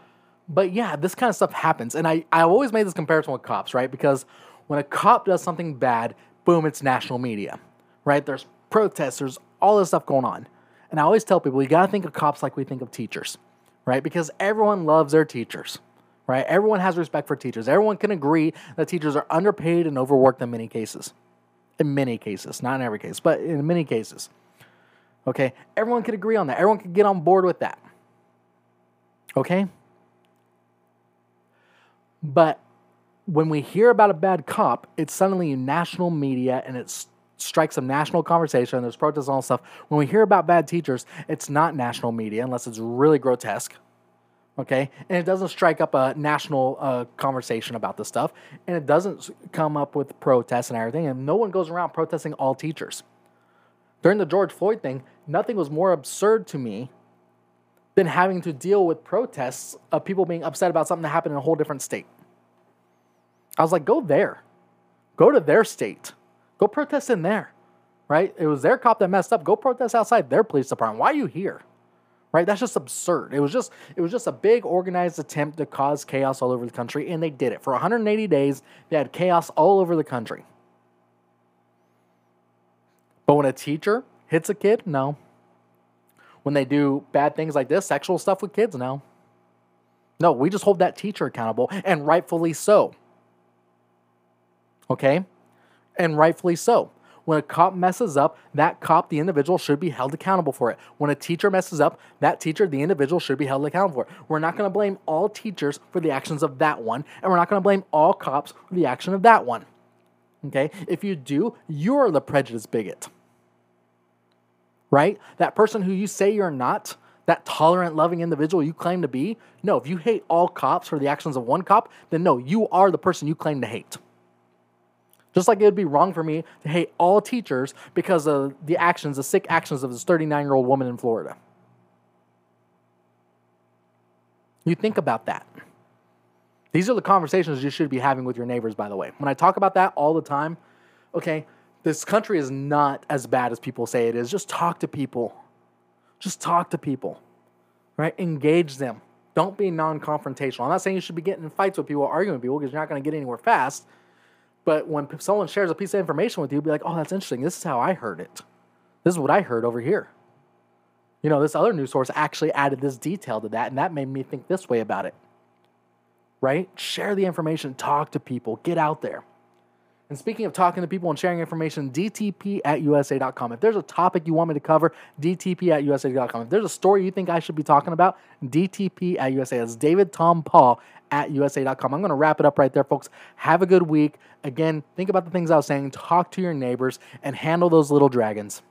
Speaker 1: But yeah, this kind of stuff happens. And I, I always made this comparison with cops, right? Because when a cop does something bad, boom, it's national media, right? There's protesters, all this stuff going on. And I always tell people, you got to think of cops like we think of teachers, right? Because everyone loves their teachers, right? Everyone has respect for teachers. Everyone can agree that teachers are underpaid and overworked in many cases. In many cases, not in every case, but in many cases. Okay? Everyone could agree on that. Everyone could get on board with that. Okay? But when we hear about a bad cop, it's suddenly national media and it strikes a national conversation. There's protests and all stuff. When we hear about bad teachers, it's not national media unless it's really grotesque. Okay, and it doesn't strike up a national uh, conversation about this stuff, and it doesn't come up with protests and everything, and no one goes around protesting all teachers. During the George Floyd thing, nothing was more absurd to me than having to deal with protests of people being upset about something that happened in a whole different state. I was like, go there. Go to their state. Go protest in there. Right? It was their cop that messed up. Go protest outside their police department. Why are you here? Right? That's just absurd. It was just it was just a big organized attempt to cause chaos all over the country, and they did it. For 180 days, they had chaos all over the country. But when a teacher hits a kid, no. When they do bad things like this, sexual stuff with kids, no. No, we just hold that teacher accountable, and rightfully so. Okay? And rightfully so. When a cop messes up, that cop, the individual, should be held accountable for it. When a teacher messes up, that teacher, the individual, should be held accountable for it. We're not going to blame all teachers for the actions of that one, and we're not going to blame all cops for the action of that one. Okay? If you do, you're the prejudice bigot. Right? That person who you say you're not, that tolerant, loving individual you claim to be, no, if you hate all cops for the actions of one cop, then no, you are the person you claim to hate. Just like it would be wrong for me to hate all teachers because of the actions, the sick actions of this 39 year old woman in Florida. You think about that. These are the conversations you should be having with your neighbors, by the way. When I talk about that all the time, okay, this country is not as bad as people say it is. Just talk to people. Just talk to people, right? Engage them. Don't be non confrontational. I'm not saying you should be getting in fights with people arguing with people because you're not going to get anywhere fast. But when someone shares a piece of information with you, be like, oh, that's interesting. This is how I heard it. This is what I heard over here. You know, this other news source actually added this detail to that, and that made me think this way about it. Right? Share the information, talk to people, get out there. And speaking of talking to people and sharing information, DTP at USA.com. If there's a topic you want me to cover, DTP at USA.com. If there's a story you think I should be talking about, DTP at USA. That's David Tom Paul at USA.com. I'm going to wrap it up right there, folks. Have a good week. Again, think about the things I was saying, talk to your neighbors, and handle those little dragons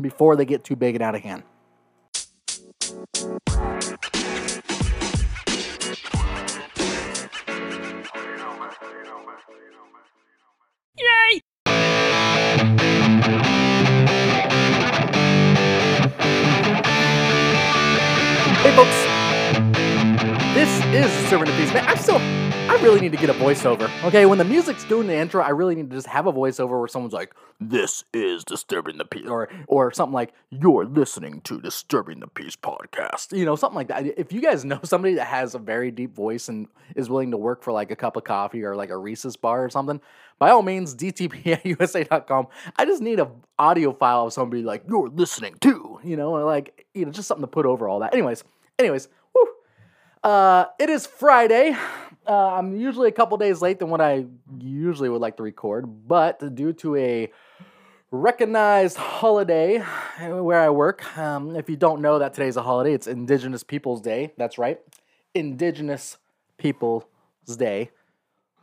Speaker 1: before they get too big and out of hand. Is the Peace. Man, I'm still, I really need to get a voiceover. Okay, when the music's doing the intro, I really need to just have a voiceover where someone's like, "This is Disturbing the Peace," or or something like, "You're listening to Disturbing the Peace podcast." You know, something like that. If you guys know somebody that has a very deep voice and is willing to work for like a cup of coffee or like a Reese's bar or something, by all means, DTP at USA.com. I just need a audio file of somebody like, "You're listening to," you know, like you know, just something to put over all that. Anyways, anyways. Uh, it is Friday. Uh, I'm usually a couple days late than what I usually would like to record, but due to a recognized holiday where I work, um, if you don't know that today's a holiday, it's Indigenous Peoples Day. That's right, Indigenous Peoples Day.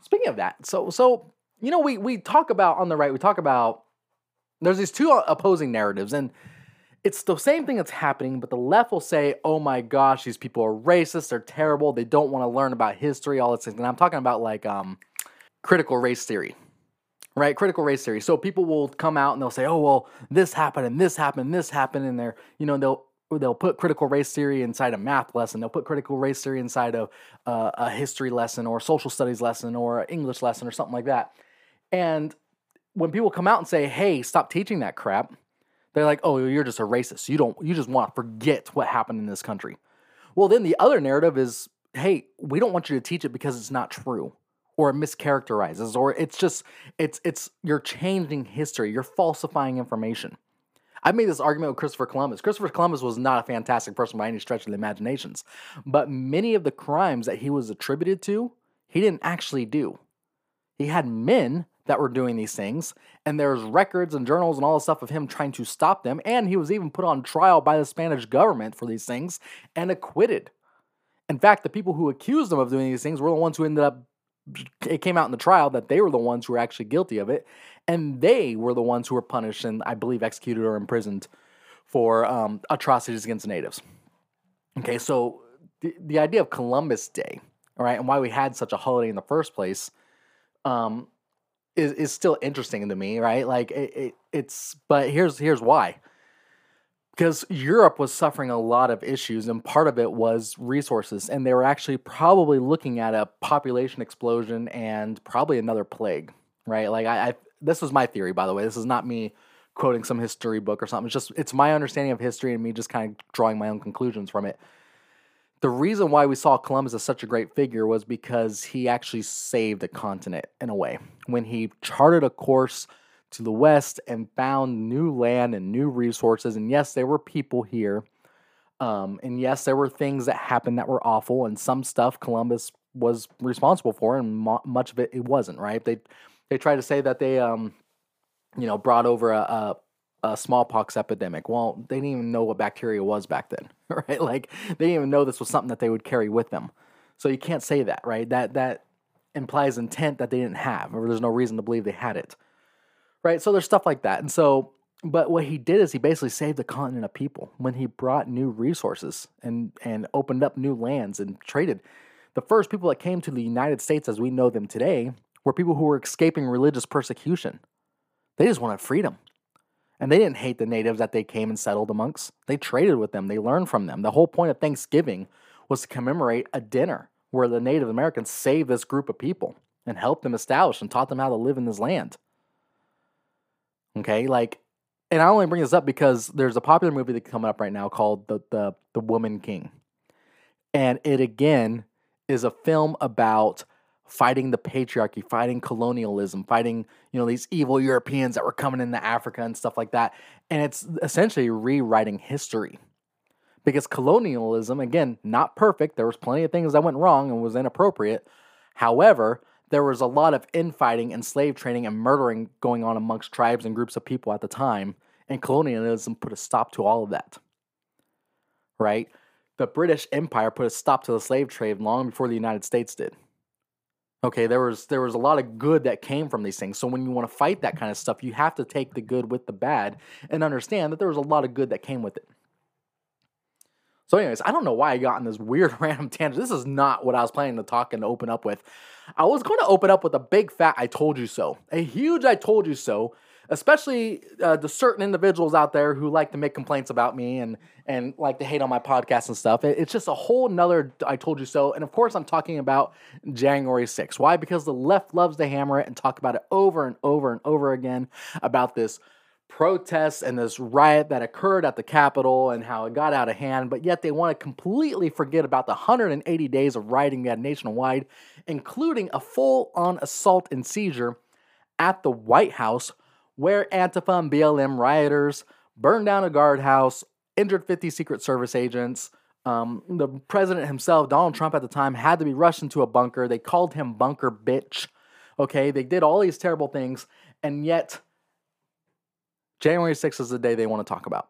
Speaker 1: Speaking of that, so so you know we we talk about on the right, we talk about there's these two opposing narratives and it's the same thing that's happening, but the left will say, oh my gosh, these people are racist, they're terrible, they don't want to learn about history, all this things. And I'm talking about like um, critical race theory, right? Critical race theory. So people will come out and they'll say, oh, well, this happened and this happened, and this happened, and they're, you know, they'll they'll put critical race theory inside a math lesson. They'll put critical race theory inside of uh, a history lesson or social studies lesson or English lesson or something like that. And when people come out and say, hey, stop teaching that crap, they're like, "Oh, you're just a racist. You don't you just want to forget what happened in this country." Well, then the other narrative is, "Hey, we don't want you to teach it because it's not true." Or it mischaracterizes, or it's just it's it's you're changing history, you're falsifying information. I've made this argument with Christopher Columbus. Christopher Columbus was not a fantastic person by any stretch of the imaginations, but many of the crimes that he was attributed to, he didn't actually do. He had men that were doing these things, and there's records and journals and all the stuff of him trying to stop them, and he was even put on trial by the Spanish government for these things and acquitted. In fact, the people who accused him of doing these things were the ones who ended up it came out in the trial that they were the ones who were actually guilty of it, and they were the ones who were punished and I believe executed or imprisoned for um, atrocities against natives. Okay, so the, the idea of Columbus Day, all right, and why we had such a holiday in the first place, um, is is still interesting to me, right? Like it, it, it's, but here's here's why. Because Europe was suffering a lot of issues, and part of it was resources, and they were actually probably looking at a population explosion and probably another plague, right? Like I, I this was my theory, by the way. This is not me quoting some history book or something. It's just it's my understanding of history and me just kind of drawing my own conclusions from it. The reason why we saw Columbus as such a great figure was because he actually saved a continent in a way. When he charted a course to the west and found new land and new resources, and yes, there were people here. Um, and yes, there were things that happened that were awful, and some stuff Columbus was responsible for, and mo- much of it it wasn't. Right? They they try to say that they um, you know, brought over a, a a smallpox epidemic. Well, they didn't even know what bacteria was back then, right? Like they didn't even know this was something that they would carry with them. So you can't say that, right? That that implies intent that they didn't have, or there's no reason to believe they had it, right? So there's stuff like that, and so. But what he did is he basically saved a continent of people when he brought new resources and and opened up new lands and traded. The first people that came to the United States as we know them today were people who were escaping religious persecution. They just wanted freedom. And they didn't hate the natives that they came and settled amongst. They traded with them, they learned from them. The whole point of Thanksgiving was to commemorate a dinner where the Native Americans saved this group of people and helped them establish and taught them how to live in this land. Okay, like, and I only bring this up because there's a popular movie that's coming up right now called The the The Woman King, and it again is a film about fighting the patriarchy, fighting colonialism, fighting, you know, these evil Europeans that were coming into Africa and stuff like that. And it's essentially rewriting history. Because colonialism, again, not perfect. There was plenty of things that went wrong and was inappropriate. However, there was a lot of infighting and slave trading and murdering going on amongst tribes and groups of people at the time. And colonialism put a stop to all of that. Right? The British Empire put a stop to the slave trade long before the United States did. Okay, there was there was a lot of good that came from these things. So when you want to fight that kind of stuff, you have to take the good with the bad and understand that there was a lot of good that came with it. So, anyways, I don't know why I got in this weird random tangent. This is not what I was planning to talk and open up with. I was going to open up with a big fat I told you so. A huge I told you so especially uh, the certain individuals out there who like to make complaints about me and and like to hate on my podcast and stuff. It, it's just a whole nother I told you so. And of course, I'm talking about January 6th. Why? Because the left loves to hammer it and talk about it over and over and over again about this protest and this riot that occurred at the Capitol and how it got out of hand, but yet they want to completely forget about the 180 days of rioting had nationwide, including a full on assault and seizure at the White House where Antifa and BLM rioters burned down a guardhouse, injured 50 Secret Service agents. Um, the president himself, Donald Trump at the time, had to be rushed into a bunker. They called him Bunker Bitch. Okay, they did all these terrible things, and yet January 6th is the day they want to talk about.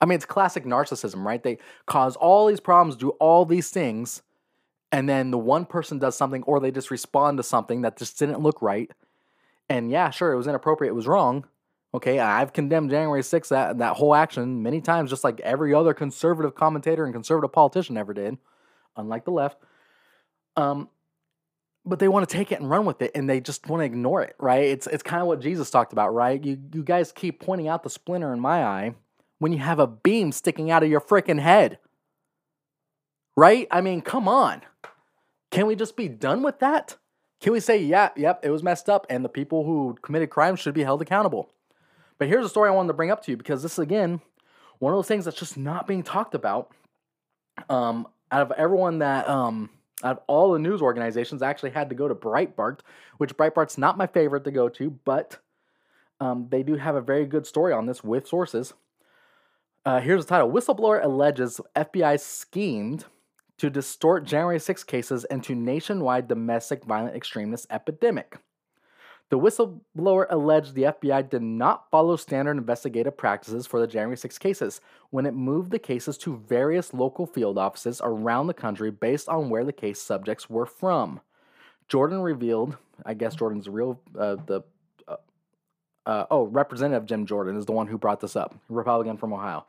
Speaker 1: I mean, it's classic narcissism, right? They cause all these problems, do all these things, and then the one person does something, or they just respond to something that just didn't look right, and yeah, sure, it was inappropriate, it was wrong. Okay, I've condemned January 6th, that, that whole action, many times, just like every other conservative commentator and conservative politician ever did, unlike the left. Um, but they want to take it and run with it and they just want to ignore it, right? It's it's kind of what Jesus talked about, right? You you guys keep pointing out the splinter in my eye when you have a beam sticking out of your freaking head. Right? I mean, come on. Can we just be done with that? Can we say, yeah, yep, it was messed up and the people who committed crimes should be held accountable? But here's a story I wanted to bring up to you because this, is again, one of those things that's just not being talked about. Um, out of everyone that, um, out of all the news organizations, I actually had to go to Breitbart, which Breitbart's not my favorite to go to, but um, they do have a very good story on this with sources. Uh, here's the title Whistleblower alleges FBI schemed to distort January 6 cases into nationwide domestic violent extremist epidemic. The whistleblower alleged the FBI did not follow standard investigative practices for the January 6 cases when it moved the cases to various local field offices around the country based on where the case subjects were from. Jordan revealed, I guess Jordan's real, uh, the, uh, uh, oh, Representative Jim Jordan is the one who brought this up, Republican from Ohio.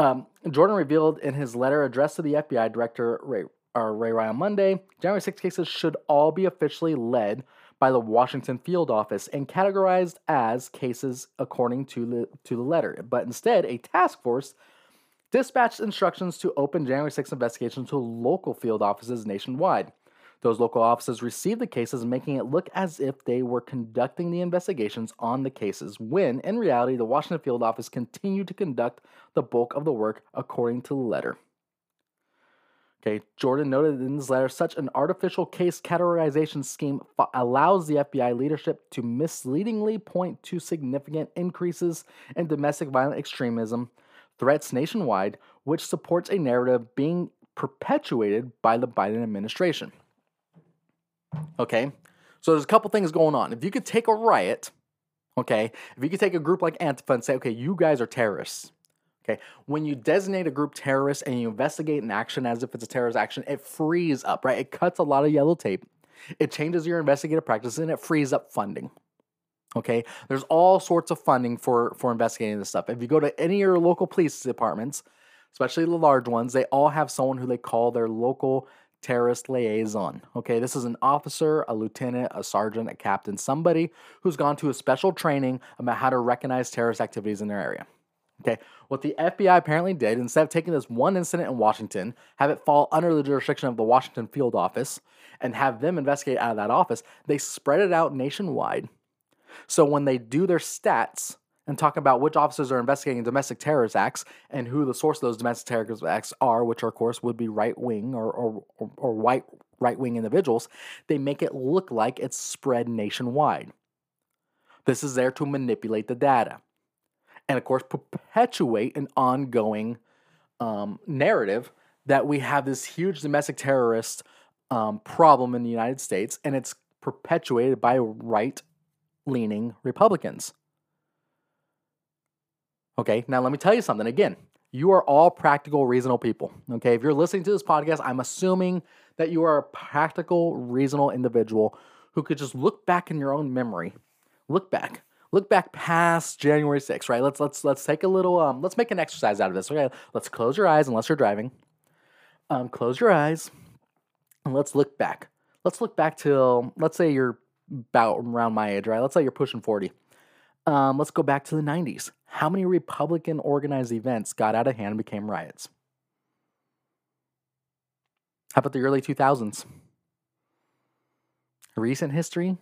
Speaker 1: Um, Jordan revealed in his letter addressed to the FBI Director Wray, uh, Wray Ryan Monday January 6 cases should all be officially led by the Washington field office and categorized as cases according to the, to the letter. But instead, a task force dispatched instructions to open January 6 investigations to local field offices nationwide. Those local offices received the cases, making it look as if they were conducting the investigations on the cases, when in reality, the Washington field office continued to conduct the bulk of the work according to the letter. Okay, Jordan noted in his letter such an artificial case categorization scheme allows the FBI leadership to misleadingly point to significant increases in domestic violent extremism threats nationwide, which supports a narrative being perpetuated by the Biden administration. Okay, so there's a couple things going on. If you could take a riot, okay, if you could take a group like Antifa and say, okay, you guys are terrorists, Okay, when you designate a group terrorist and you investigate an action as if it's a terrorist action, it frees up, right? It cuts a lot of yellow tape. It changes your investigative practices and it frees up funding. Okay, there's all sorts of funding for for investigating this stuff. If you go to any of your local police departments, especially the large ones, they all have someone who they call their local terrorist liaison. Okay, this is an officer, a lieutenant, a sergeant, a captain, somebody who's gone to a special training about how to recognize terrorist activities in their area. Okay, what the FBI apparently did, instead of taking this one incident in Washington, have it fall under the jurisdiction of the Washington field office, and have them investigate out of that office, they spread it out nationwide. So when they do their stats and talk about which officers are investigating domestic terrorist acts and who the source of those domestic terrorist acts are, which of course would be right wing or, or, or, or white right wing individuals, they make it look like it's spread nationwide. This is there to manipulate the data and of course perpetuate an ongoing um, narrative that we have this huge domestic terrorist um, problem in the United States, and it's perpetuated by right leaning Republicans. Okay, now let me tell you something again. You are all practical, reasonable people. Okay, if you're listening to this podcast, I'm assuming that you are a practical, reasonable individual who could just look back in your own memory, look back look back past January 6th, right? Let's let's let's take a little um let's make an exercise out of this. Okay, let's close your eyes unless you're driving. Um, close your eyes and let's look back. Let's look back till let's say you're about around my age, right? Let's say you're pushing 40. Um, let's go back to the 90s. How many Republican organized events got out of hand and became riots? How about the early 2000s? Recent history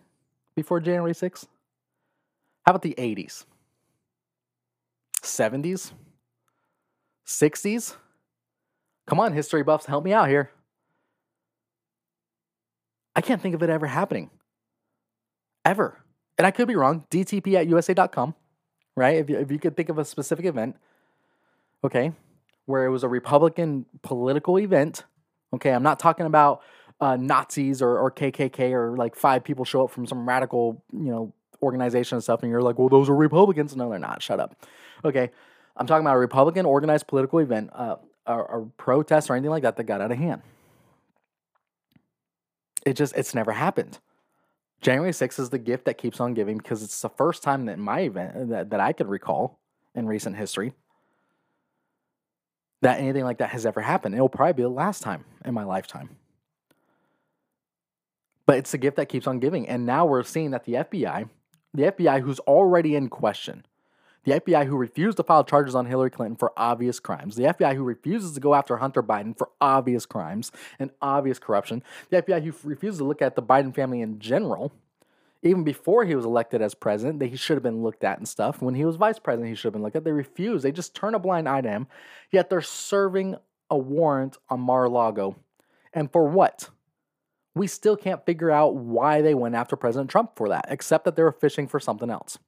Speaker 1: before January 6th? How about the 80s? 70s? 60s? Come on, history buffs, help me out here. I can't think of it ever happening. Ever. And I could be wrong. DTP at USA.com, right? If you, if you could think of a specific event, okay, where it was a Republican political event, okay, I'm not talking about uh, Nazis or, or KKK or like five people show up from some radical, you know, organization and stuff, and you're like, well, those are Republicans. No, they're not. Shut up. Okay. I'm talking about a Republican organized political event, uh, or protest or anything like that that got out of hand. It just, it's never happened. January 6th is the gift that keeps on giving because it's the first time that my event uh, that, that I could recall in recent history that anything like that has ever happened. It'll probably be the last time in my lifetime. But it's the gift that keeps on giving. And now we're seeing that the FBI the FBI, who's already in question, the FBI who refused to file charges on Hillary Clinton for obvious crimes, the FBI who refuses to go after Hunter Biden for obvious crimes and obvious corruption, the FBI who refuses to look at the Biden family in general, even before he was elected as president, that he should have been looked at and stuff. When he was vice president, he should have been looked at. They refuse. They just turn a blind eye to him. Yet they're serving a warrant on Mar-a-Lago. And for what? we still can't figure out why they went after President Trump for that, except that they were fishing for something else.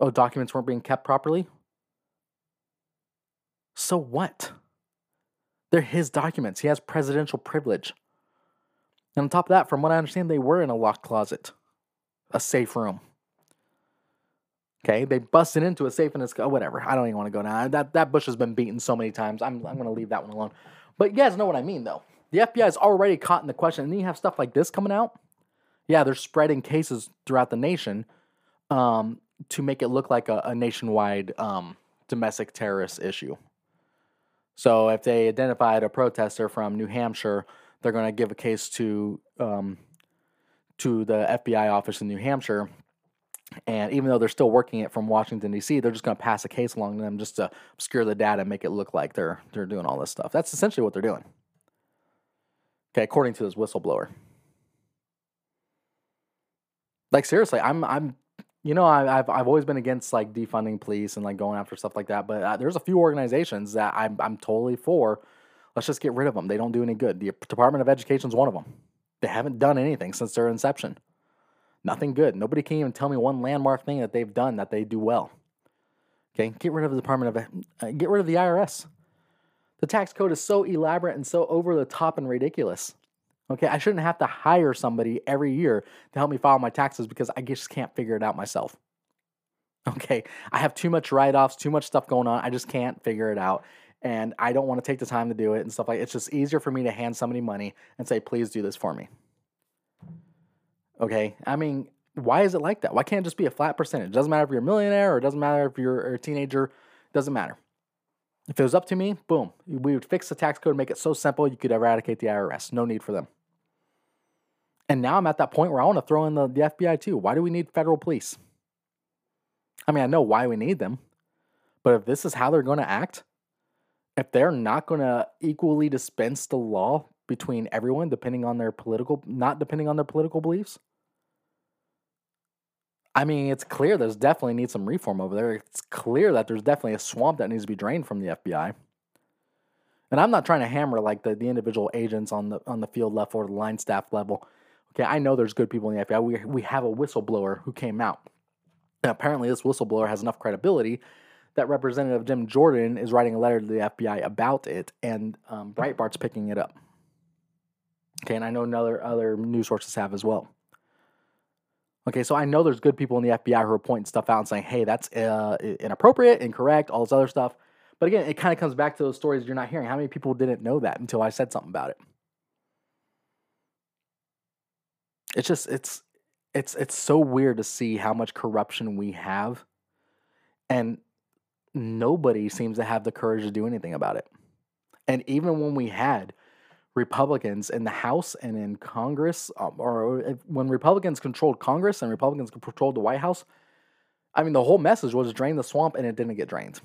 Speaker 1: Oh, documents weren't being kept properly? So what? They're his documents. He has presidential privilege. And on top of that, from what I understand, they were in a locked closet. a safe room. Okay, they busted into a safe in his oh, whatever. I don't even want to go down. That that bush has been beaten so many times. I'm I'm gonna leave that one alone. But you guys know what I mean though. The FBI is already caught in the question, and then you have stuff like this coming out. Yeah, they're spreading cases throughout the nation um, to make it look like a, a nationwide um, domestic terrorist issue. So if they identified a protester from New Hampshire, they're going to give a case to um, to the FBI office in New Hampshire. And even though they're still working it from Washington D.C., they're just going to pass a case along to them just to obscure the data and make it look like they're they're doing all this stuff. That's essentially what they're doing. Okay, according to this whistleblower. Like seriously, I'm I'm you know I, have I've always been against like defunding police and like going after stuff like that, but uh, there's a few organizations that I'm I'm totally for. Let's just get rid of them. They don't do any good. The Department of Education is one of them. They haven't done anything since their inception. Nothing good. Nobody can even tell me one landmark thing that they've done that they do well. Okay, get rid of the Department of uh, get rid of the IRS. The tax code is so elaborate and so over the top and ridiculous. Okay, I shouldn't have to hire somebody every year to help me file my taxes because I just can't figure it out myself. Okay, I have too much write offs, too much stuff going on. I just can't figure it out. And I don't want to take the time to do it and stuff like It's just easier for me to hand somebody money and say, please do this for me. Okay, I mean, why is it like that? Why can't it just be a flat percentage? It doesn't matter if you're a millionaire or it doesn't matter if you're a teenager, it doesn't matter. If it was up to me, boom, we would fix the tax code, and make it so simple you could eradicate the IRS. No need for them. And now I'm at that point where I want to throw in the, the FBI too. Why do we need federal police? I mean, I know why we need them, but if this is how they're going to act, if they're not going to equally dispense the law between everyone, depending on their political, not depending on their political beliefs, I mean, it's clear there's definitely needs some reform over there. It's clear that there's definitely a swamp that needs to be drained from the FBI. And I'm not trying to hammer like the, the individual agents on the on the field level or the line staff level. Okay, I know there's good people in the FBI. We we have a whistleblower who came out. And apparently, this whistleblower has enough credibility that Representative Jim Jordan is writing a letter to the FBI about it, and um, Breitbart's picking it up. Okay, and I know other other news sources have as well. Okay, so I know there's good people in the FBI who are pointing stuff out and saying, hey, that's uh, inappropriate, incorrect, all this other stuff. But again, it kind of comes back to those stories you're not hearing. How many people didn't know that until I said something about it? It's just it's it's it's so weird to see how much corruption we have and nobody seems to have the courage to do anything about it. And even when we had Republicans in the House and in Congress, um, or when Republicans controlled Congress and Republicans controlled the White House, I mean, the whole message was drain the swamp, and it didn't get drained.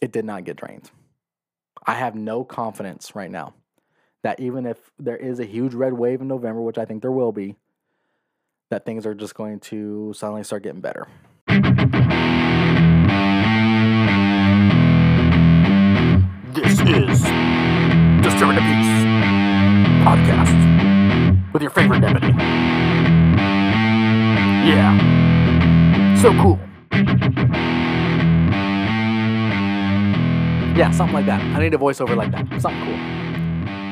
Speaker 1: It did not get drained. I have no confidence right now that even if there is a huge red wave in November, which I think there will be, that things are just going to suddenly start getting better.
Speaker 2: This is Disturbing the Peace podcast with your favorite deputy. Yeah. So cool.
Speaker 1: Yeah, something like that. I need a voiceover like that. Something cool.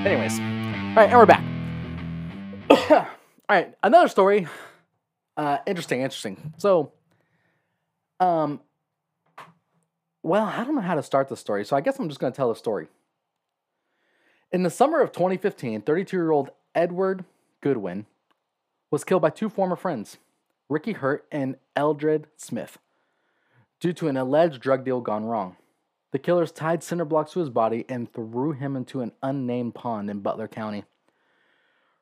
Speaker 1: Anyways. All right, and we're back. All right, another story. Uh, interesting, interesting. So, um, well, I don't know how to start the story, so I guess I'm just going to tell the story. In the summer of 2015, 32 year old Edward Goodwin was killed by two former friends, Ricky Hurt and Eldred Smith, due to an alleged drug deal gone wrong. The killers tied cinder blocks to his body and threw him into an unnamed pond in Butler County.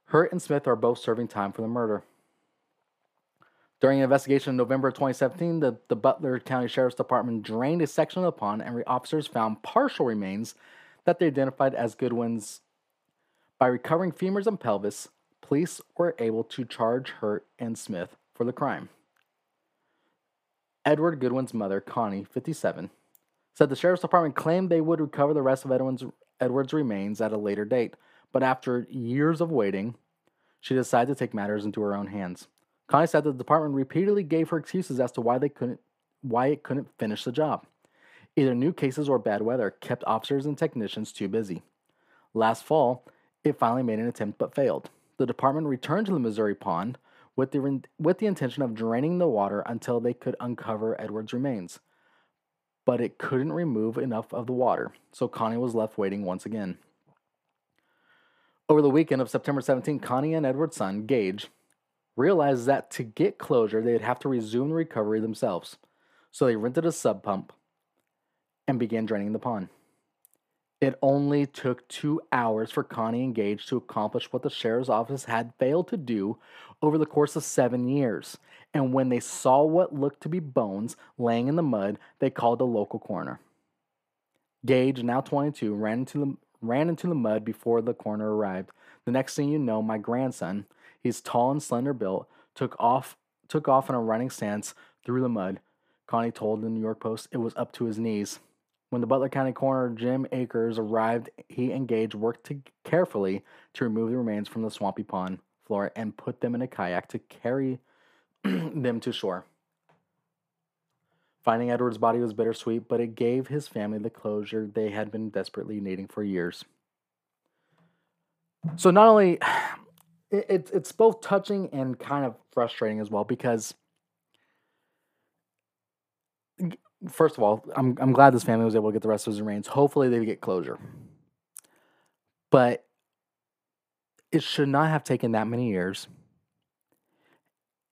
Speaker 1: Hurt and Smith are both serving time for the murder. During an investigation in November of 2017, the, the Butler County Sheriff's Department drained a section of the pond and officers found partial remains that they identified as Goodwin's. By recovering femurs and pelvis, police were able to charge Hurt and Smith for the crime. Edward Goodwin's mother, Connie, 57, said the sheriff's department claimed they would recover the rest of Edwin's, Edward's remains at a later date, but after years of waiting, she decided to take matters into her own hands. Connie said the department repeatedly gave her excuses as to why they couldn't why it couldn't finish the job. Either new cases or bad weather kept officers and technicians too busy. Last fall, it finally made an attempt but failed. The department returned to the Missouri pond with the, with the intention of draining the water until they could uncover Edward's remains. But it couldn't remove enough of the water, so Connie was left waiting once again. Over the weekend of September 17, Connie and Edward's son, Gage, realized that to get closure, they'd have to resume the recovery themselves. So they rented a sump pump and began draining the pond. It only took two hours for Connie and Gage to accomplish what the sheriff's office had failed to do over the course of seven years. And when they saw what looked to be bones laying in the mud, they called the local coroner. Gage, now 22, ran into the ran into the mud before the coroner arrived. The next thing you know, my grandson, he's tall and slender built, took off took off in a running stance through the mud. Connie told the New York Post it was up to his knees. When the Butler County coroner Jim Akers arrived, he and Gage worked to carefully to remove the remains from the swampy pond floor and put them in a kayak to carry them to shore. Finding Edward's body was bittersweet, but it gave his family the closure they had been desperately needing for years. So not only it, it's it's both touching and kind of frustrating as well because first of all, I'm I'm glad this family was able to get the rest of his remains. Hopefully they get closure. But it should not have taken that many years.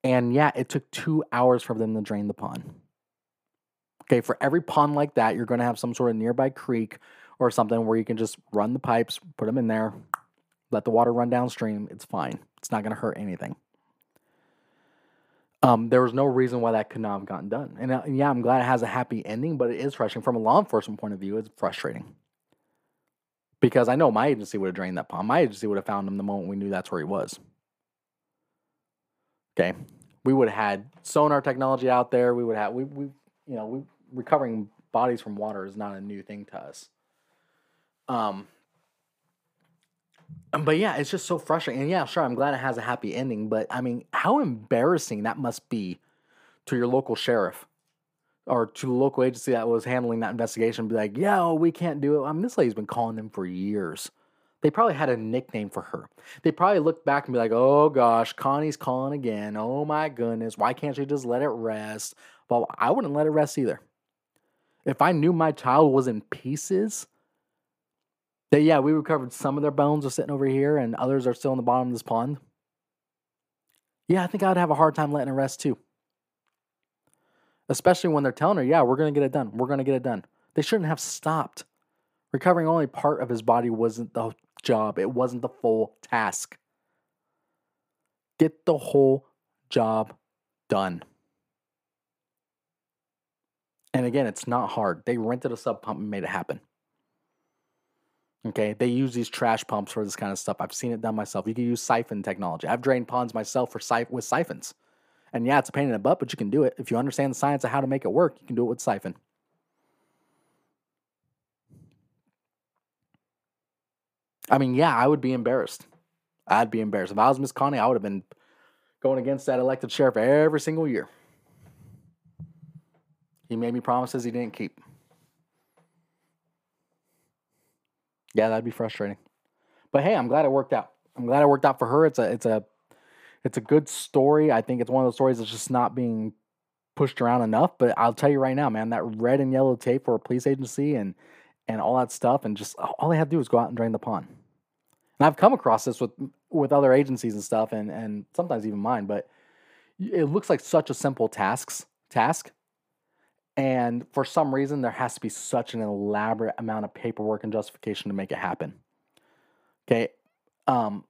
Speaker 1: And yeah, it took two hours for them to drain the pond. Okay, for every pond like that, you're going to have some sort of nearby creek or something where you can just run the pipes, put them in there, let the water run downstream. It's fine. It's not going to hurt anything. Um, there was no reason why that could not have gotten done. And uh, yeah, I'm glad it has a happy ending, but it is frustrating from a law enforcement point of view. It's frustrating because I know my agency would have drained that pond. My agency would have found him the moment we knew that's where he was. Okay, we would have had sonar technology out there. We would have we we you know we recovering bodies from water is not a new thing to us. Um, Um, but yeah, it's just so frustrating. And yeah, sure, I'm glad it has a happy ending, but I mean, how embarrassing that must be to your local sheriff or to the local agency that was handling that investigation. Be like, yeah, we can't do it. I mean, this lady's been calling them for years. They probably had a nickname for her. They probably looked back and be like, oh gosh, Connie's calling again. Oh my goodness, why can't she just let it rest? Well, I wouldn't let it rest either. If I knew my child was in pieces, that yeah, we recovered some of their bones are sitting over here and others are still in the bottom of this pond. Yeah, I think I'd have a hard time letting it rest too. Especially when they're telling her, yeah, we're going to get it done. We're going to get it done. They shouldn't have stopped. Recovering only part of his body wasn't the job, it wasn't the full task. Get the whole job done. And again, it's not hard. They rented a sump pump and made it happen. Okay, they use these trash pumps for this kind of stuff. I've seen it done myself. You can use siphon technology. I've drained ponds myself for siph- with siphons. And yeah, it's a pain in the butt, but you can do it. If you understand the science of how to make it work, you can do it with siphon. I mean, yeah, I would be embarrassed. I'd be embarrassed. If I was Miss Connie, I would have been going against that elected sheriff every single year. He made me promises he didn't keep. Yeah, that'd be frustrating. But hey, I'm glad it worked out. I'm glad it worked out for her. It's a it's a it's a good story. I think it's one of those stories that's just not being pushed around enough. But I'll tell you right now, man, that red and yellow tape for a police agency and and all that stuff, and just all they have to do is go out and drain the pond. And I've come across this with with other agencies and stuff, and and sometimes even mine. But it looks like such a simple tasks task, and for some reason, there has to be such an elaborate amount of paperwork and justification to make it happen. Okay. Um,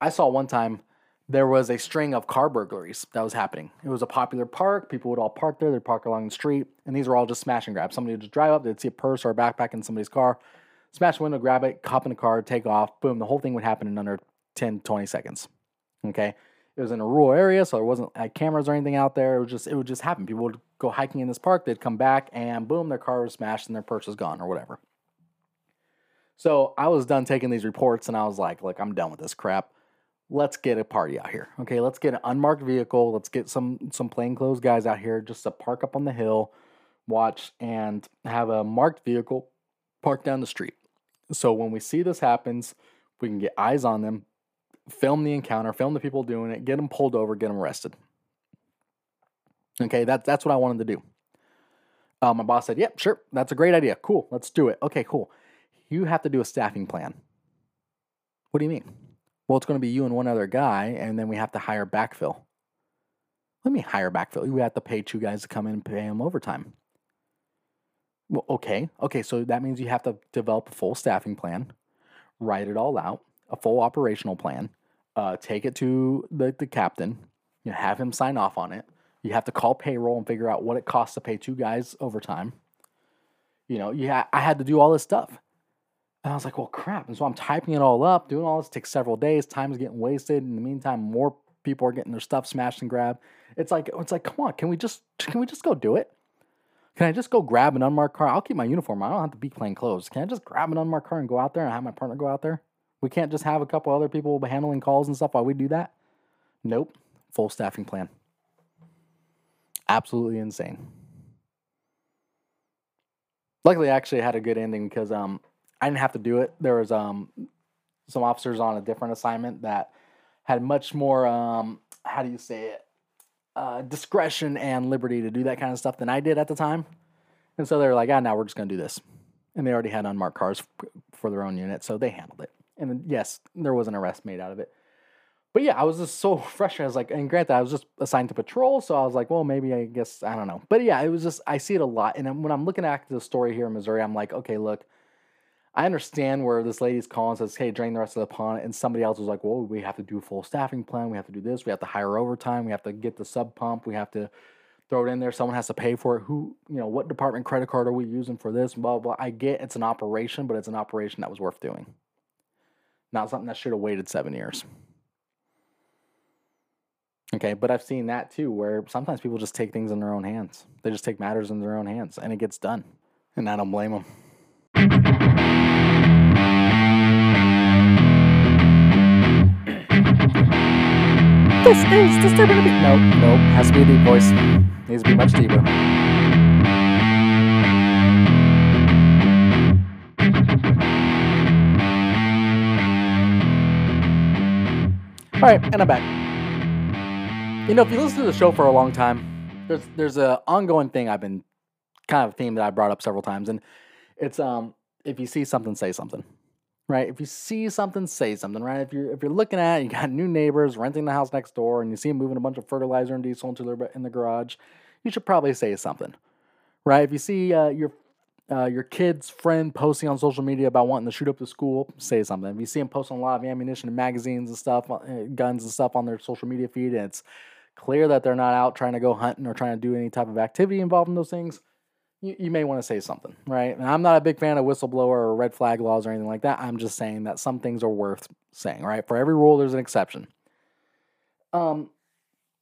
Speaker 1: I saw one time there was a string of car burglaries that was happening. It was a popular park. People would all park there. They'd park along the street. And these were all just smash and grab. Somebody would just drive up, they'd see a purse or a backpack in somebody's car, smash the window, grab it, cop in the car, take off. Boom. The whole thing would happen in under 10, 20 seconds. Okay. It was in a rural area, so there wasn't like cameras or anything out there. It was just it would just happen. People would go hiking in this park, they'd come back, and boom, their car was smashed and their purse was gone or whatever. So I was done taking these reports, and I was like, "Look, I'm done with this crap. Let's get a party out here. Okay, let's get an unmarked vehicle. Let's get some some plainclothes guys out here just to park up on the hill, watch, and have a marked vehicle parked down the street. So when we see this happens, we can get eyes on them, film the encounter, film the people doing it, get them pulled over, get them arrested. Okay, that, that's what I wanted to do. Uh, my boss said, Yep, sure, that's a great idea. Cool, let's do it. Okay, cool. You have to do a staffing plan. What do you mean? Well, it's going to be you and one other guy, and then we have to hire backfill. Let me hire backfill. We have to pay two guys to come in and pay them overtime. Well, okay. Okay, so that means you have to develop a full staffing plan, write it all out, a full operational plan, uh, take it to the, the captain, you know, have him sign off on it. You have to call payroll and figure out what it costs to pay two guys overtime. You know, yeah, I had to do all this stuff. And I was like, well, crap. And so I'm typing it all up, doing all this takes several days. Time is getting wasted. In the meantime, more people are getting their stuff smashed and grabbed. It's like, it's like, come on, can we just, can we just go do it? Can I just go grab an unmarked car? I'll keep my uniform. I don't have to be plain clothes. Can I just grab an unmarked car and go out there and have my partner go out there? We can't just have a couple other people handling calls and stuff while we do that. Nope. Full staffing plan. Absolutely insane. Luckily, I actually had a good ending because um, I didn't have to do it. There was um, some officers on a different assignment that had much more um, how do you say it uh, discretion and liberty to do that kind of stuff than I did at the time. And so they were like, ah, now we're just going to do this. And they already had unmarked cars for their own unit, so they handled it. And yes, there was an arrest made out of it. But yeah, I was just so frustrated. I was like, and granted, I was just assigned to patrol, so I was like, well, maybe I guess I don't know. But yeah, it was just I see it a lot. And when I'm looking at the story here in Missouri, I'm like, okay, look, I understand where this lady's calling says, hey, drain the rest of the pond, and somebody else was like, well, we have to do a full staffing plan, we have to do this, we have to hire overtime, we have to get the sump pump, we have to throw it in there, someone has to pay for it. Who, you know, what department credit card are we using for this? Blah blah. I get it's an operation, but it's an operation that was worth doing. Not something that should have waited seven years. Okay, but I've seen that too, where sometimes people just take things in their own hands. They just take matters in their own hands, and it gets done. And I don't blame them. This is disturbing. Nope, nope. Has to be a deep voice. Needs to be much deeper. All right, and I'm back. You know, if you listen to the show for a long time, there's there's a ongoing thing I've been kind of a theme that I brought up several times, and it's um if you see something, say something. Right? If you see something, say something, right? If you're if you're looking at it, you got new neighbors renting the house next door and you see them moving a bunch of fertilizer and diesel into their in the garage, you should probably say something. Right? If you see uh, your uh, your kid's friend posting on social media about wanting to shoot up the school, say something. If you see them posting a lot of ammunition and magazines and stuff, uh, guns and stuff on their social media feed, and it's clear that they're not out trying to go hunting or trying to do any type of activity involved in those things, you, you may want to say something, right? And I'm not a big fan of whistleblower or red flag laws or anything like that. I'm just saying that some things are worth saying, right? For every rule, there's an exception. Um,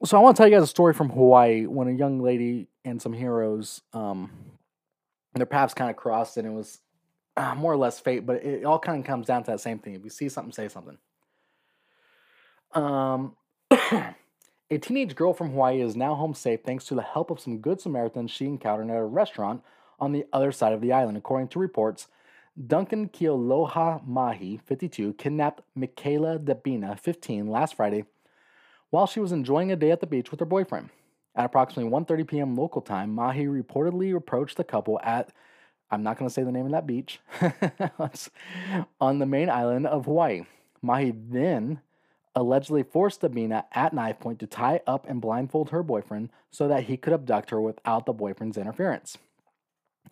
Speaker 1: so I want to tell you guys a story from Hawaii when a young lady and some heroes, um, their paths kind of crossed, and it was uh, more or less fate. But it all kind of comes down to that same thing. If you see something, say something. Um. A teenage girl from Hawaii is now home safe thanks to the help of some good Samaritans she encountered at a restaurant on the other side of the island. According to reports, Duncan Kioloha Mahi, 52, kidnapped Michaela Dabina, 15, last Friday while she was enjoying a day at the beach with her boyfriend. At approximately 1:30 p.m. local time, Mahi reportedly approached the couple at I'm not going to say the name of that beach on the main island of Hawaii. Mahi then allegedly forced Dabina at knife point to tie up and blindfold her boyfriend so that he could abduct her without the boyfriend's interference.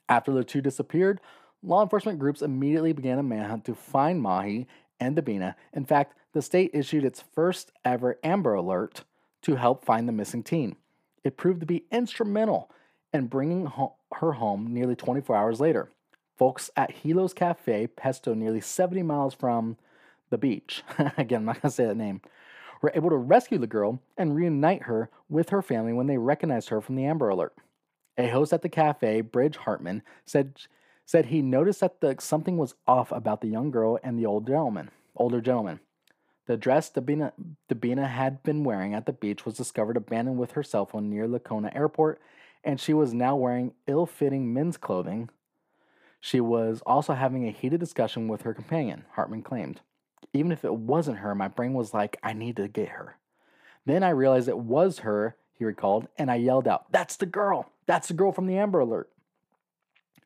Speaker 1: After the two disappeared, law enforcement groups immediately began a manhunt to find Mahi and Dabina. In fact, the state issued its first ever Amber Alert to help find the missing teen. It proved to be instrumental in bringing her home nearly 24 hours later. Folks at Hilo's Cafe, Pesto, nearly 70 miles from the beach, again, I'm not to say that name, were able to rescue the girl and reunite her with her family when they recognized her from the Amber Alert. A host at the cafe, Bridge Hartman, said said he noticed that the, something was off about the young girl and the old gentleman, older gentleman. The dress Dabina, Dabina had been wearing at the beach was discovered abandoned with her cell phone near Lacona Airport, and she was now wearing ill-fitting men's clothing. She was also having a heated discussion with her companion, Hartman claimed. even if it wasn't her, my brain was like, I need to get her. Then I realized it was her, he recalled, and I yelled out, That's the girl! That's the girl from the Amber Alert.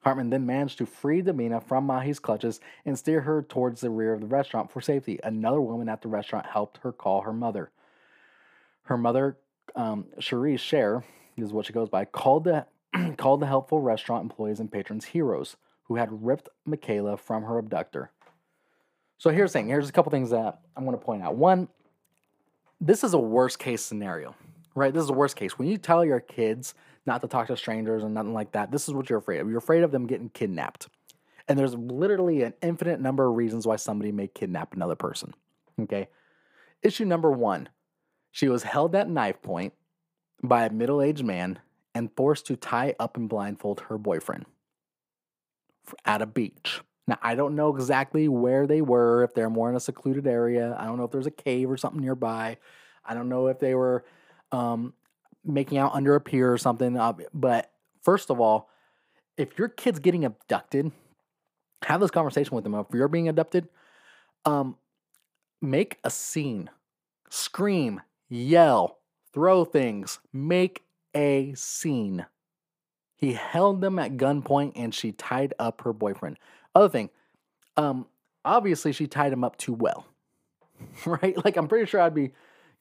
Speaker 1: Hartman then managed to free Dabina from Mahi's clutches and steer her towards the rear of the restaurant for safety. Another woman at the restaurant helped her call her mother. Her mother, um, Cherise Cher, is what she goes by, called the called the helpful restaurant employees and patrons heroes who had ripped Michaela from her abductor. So here's the thing. Here's a couple things that I'm going to point out. One, this is a worst case scenario, right? This is a worst case. When you tell your kids not to talk to strangers and nothing like that, this is what you're afraid of. You're afraid of them getting kidnapped. And there's literally an infinite number of reasons why somebody may kidnap another person. Okay. Issue number one she was held at knife point by a middle aged man and forced to tie up and blindfold her boyfriend at a beach. Now, I don't know exactly where they were, if they're more in a secluded area. I don't know if there's a cave or something nearby. I don't know if they were um, making out under a pier or something. Uh, but first of all, if your kid's getting abducted, have this conversation with them. If you're being abducted, um, make a scene, scream, yell, throw things, make a scene. He held them at gunpoint and she tied up her boyfriend. Other thing, um, obviously she tied him up too well, right? Like I'm pretty sure I'd be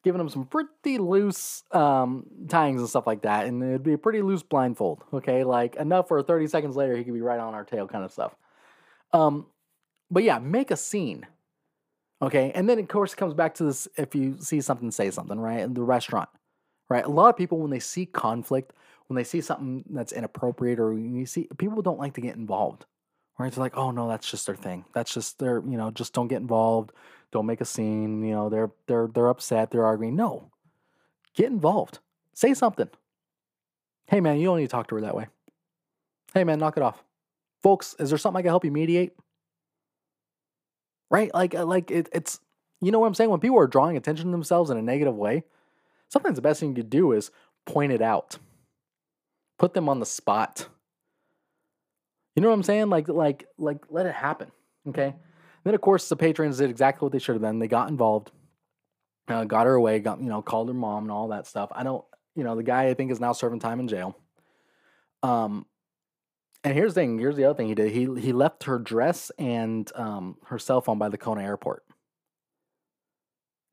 Speaker 1: giving him some pretty loose um, and stuff like that, and it'd be a pretty loose blindfold. Okay, like enough for 30 seconds later he could be right on our tail, kind of stuff. Um, but yeah, make a scene. Okay, and then of course it comes back to this: if you see something, say something, right? In the restaurant, right? A lot of people when they see conflict, when they see something that's inappropriate, or you see people don't like to get involved. Right? It's like, oh no, that's just their thing. That's just their, you know, just don't get involved. Don't make a scene. You know, they're they're they're upset. They're arguing. No, get involved. Say something. Hey man, you don't need to talk to her that way. Hey man, knock it off. Folks, is there something I can help you mediate? Right? Like uh, like it, it's you know what I'm saying? When people are drawing attention to themselves in a negative way, sometimes the best thing you could do is point it out. Put them on the spot. You know what I'm saying? Like, like, like, let it happen. Okay. Then of course the patrons did exactly what they should have done. They got involved, uh, got her away, got you know, called her mom and all that stuff. I don't, you know, the guy I think is now serving time in jail. Um, and here's the thing. Here's the other thing he did. He he left her dress and um, her cell phone by the Kona airport.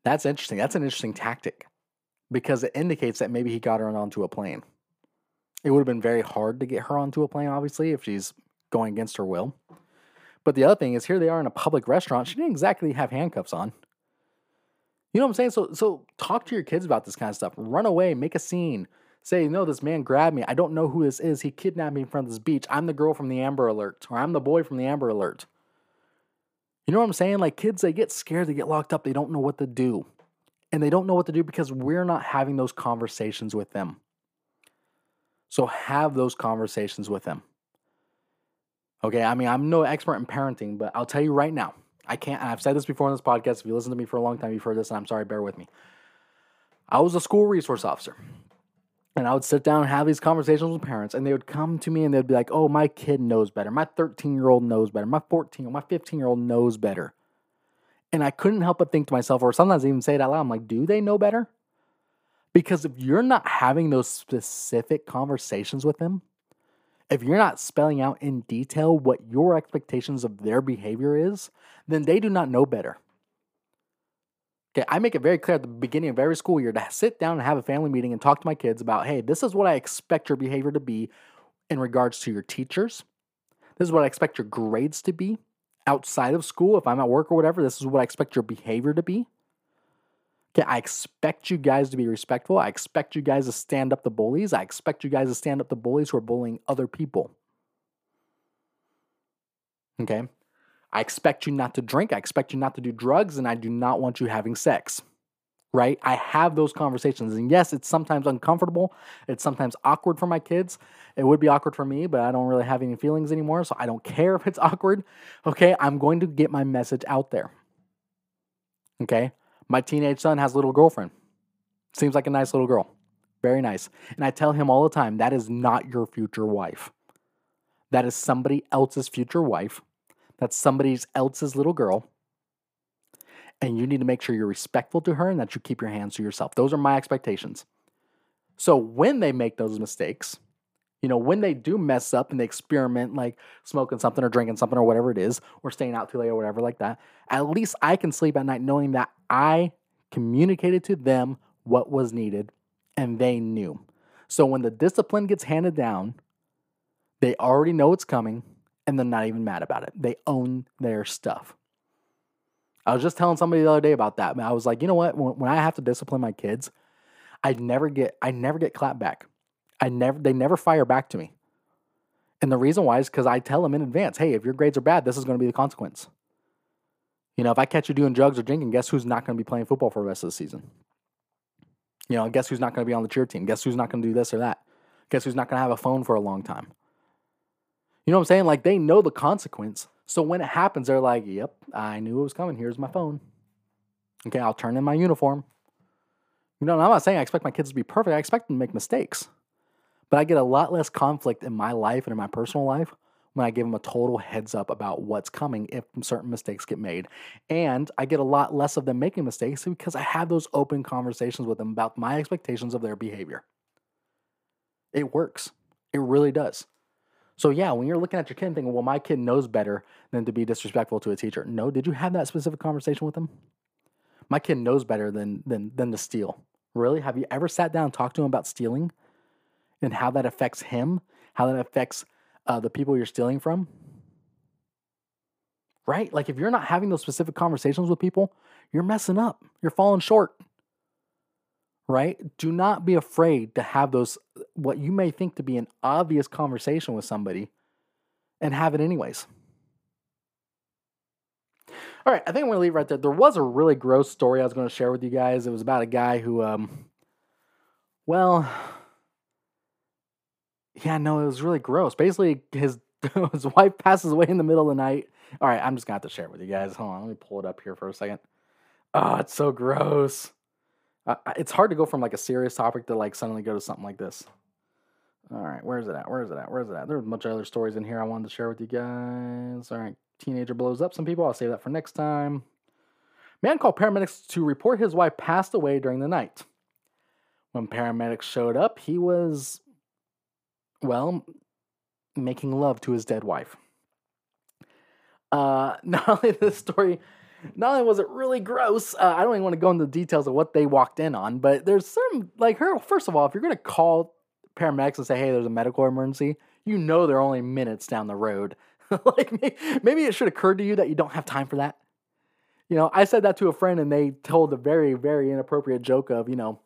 Speaker 1: That's interesting. That's an interesting tactic because it indicates that maybe he got her onto a plane. It would have been very hard to get her onto a plane, obviously, if she's going against her will. But the other thing is, here they are in a public restaurant. She didn't exactly have handcuffs on. You know what I'm saying? So, so talk to your kids about this kind of stuff. Run away, make a scene. Say, no, this man grabbed me. I don't know who this is. He kidnapped me from this beach. I'm the girl from the Amber Alert, or I'm the boy from the Amber Alert. You know what I'm saying? Like kids, they get scared, they get locked up, they don't know what to do. And they don't know what to do because we're not having those conversations with them. So have those conversations with them. Okay, I mean, I'm no expert in parenting, but I'll tell you right now, I can't, I've said this before in this podcast. If you listen to me for a long time, you've heard this, and I'm sorry, bear with me. I was a school resource officer. And I would sit down and have these conversations with parents, and they would come to me and they'd be like, Oh, my kid knows better. My 13 year old knows better. My 14 or my 15 year old knows better. And I couldn't help but think to myself, or sometimes even say it out loud, I'm like, Do they know better? Because if you're not having those specific conversations with them, if you're not spelling out in detail what your expectations of their behavior is, then they do not know better. Okay, I make it very clear at the beginning of every school year to sit down and have a family meeting and talk to my kids about, hey, this is what I expect your behavior to be in regards to your teachers. This is what I expect your grades to be outside of school. If I'm at work or whatever, this is what I expect your behavior to be. Okay, I expect you guys to be respectful. I expect you guys to stand up to bullies. I expect you guys to stand up to bullies who are bullying other people. Okay, I expect you not to drink. I expect you not to do drugs, and I do not want you having sex. Right? I have those conversations. And yes, it's sometimes uncomfortable. It's sometimes awkward for my kids. It would be awkward for me, but I don't really have any feelings anymore. So I don't care if it's awkward. Okay. I'm going to get my message out there. Okay. My teenage son has a little girlfriend. Seems like a nice little girl. Very nice. And I tell him all the time that is not your future wife. That is somebody else's future wife. That's somebody else's little girl. And you need to make sure you're respectful to her and that you keep your hands to yourself. Those are my expectations. So when they make those mistakes, you know, when they do mess up and they experiment like smoking something or drinking something or whatever it is, or staying out too late or whatever like that, at least I can sleep at night knowing that I communicated to them what was needed and they knew. So when the discipline gets handed down, they already know it's coming and they're not even mad about it. They own their stuff. I was just telling somebody the other day about that. I was like, you know what? When, when I have to discipline my kids, I never get I never get clapped back. I never they never fire back to me. And the reason why is because I tell them in advance, hey, if your grades are bad, this is going to be the consequence. You know, if I catch you doing drugs or drinking, guess who's not going to be playing football for the rest of the season? You know, guess who's not going to be on the cheer team? Guess who's not going to do this or that? Guess who's not going to have a phone for a long time? You know what I'm saying? Like they know the consequence. So when it happens, they're like, yep, I knew it was coming. Here's my phone. Okay, I'll turn in my uniform. You know, I'm not saying I expect my kids to be perfect. I expect them to make mistakes. But I get a lot less conflict in my life and in my personal life when I give them a total heads up about what's coming if certain mistakes get made. And I get a lot less of them making mistakes because I have those open conversations with them about my expectations of their behavior. It works. It really does. So, yeah, when you're looking at your kid and thinking, well, my kid knows better than to be disrespectful to a teacher. No, did you have that specific conversation with them? My kid knows better than, than, than to steal. Really? Have you ever sat down and talked to him about stealing and how that affects him? How that affects uh, the people you're stealing from? Right? Like if you're not having those specific conversations with people, you're messing up. You're falling short. Right? Do not be afraid to have those, what you may think to be an obvious conversation with somebody and have it anyways. All right, I think I'm gonna leave right there. There was a really gross story I was gonna share with you guys. It was about a guy who, um, well, yeah, no, it was really gross. Basically, his his wife passes away in the middle of the night. All right, I'm just gonna have to share it with you guys. Hold on, let me pull it up here for a second. Oh, it's so gross. Uh, it's hard to go from like a serious topic to like suddenly go to something like this. All right, where's it at? Where's it at? Where's it at? There's a bunch of other stories in here I wanted to share with you guys. All right, teenager blows up some people. I'll save that for next time. Man called paramedics to report his wife passed away during the night. When paramedics showed up, he was, well, making love to his dead wife. Uh, not only this story, not only was it really gross, uh, I don't even want to go into the details of what they walked in on, but there's some, like her, first of all, if you're going to call paramedics and say, hey, there's a medical emergency, you know they're only minutes down the road. like maybe, it should occur to you that you don't have time for that. You know, I said that to a friend and they told a very, very inappropriate joke of, you know,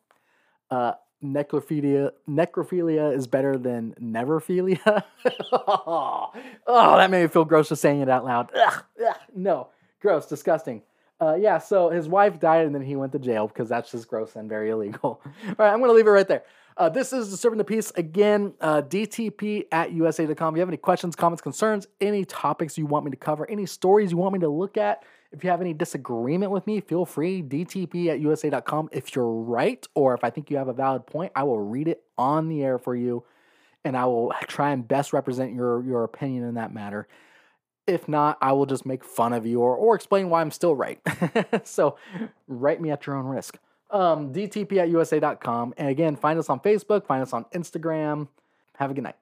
Speaker 1: uh, necrophilia necrophilia is better than neverphilia. oh, that made me feel gross just saying it out loud. Ugh, ugh, no, gross, disgusting. Uh, yeah, so his wife died and then he went to jail because that's just gross and very illegal. All right, I'm going to leave it right there. Uh, this is Disturbing the Peace. Again, uh, DTP at USA.com. If you have any questions, comments, concerns, any topics you want me to cover, any stories you want me to look at, if you have any disagreement with me, feel free, DTP at USA.com. If you're right or if I think you have a valid point, I will read it on the air for you and I will try and best represent your, your opinion in that matter. If not, I will just make fun of you or, or explain why I'm still right. so write me at your own risk. Um, DTP at USA.com. And again, find us on Facebook, find us on Instagram. Have a good night.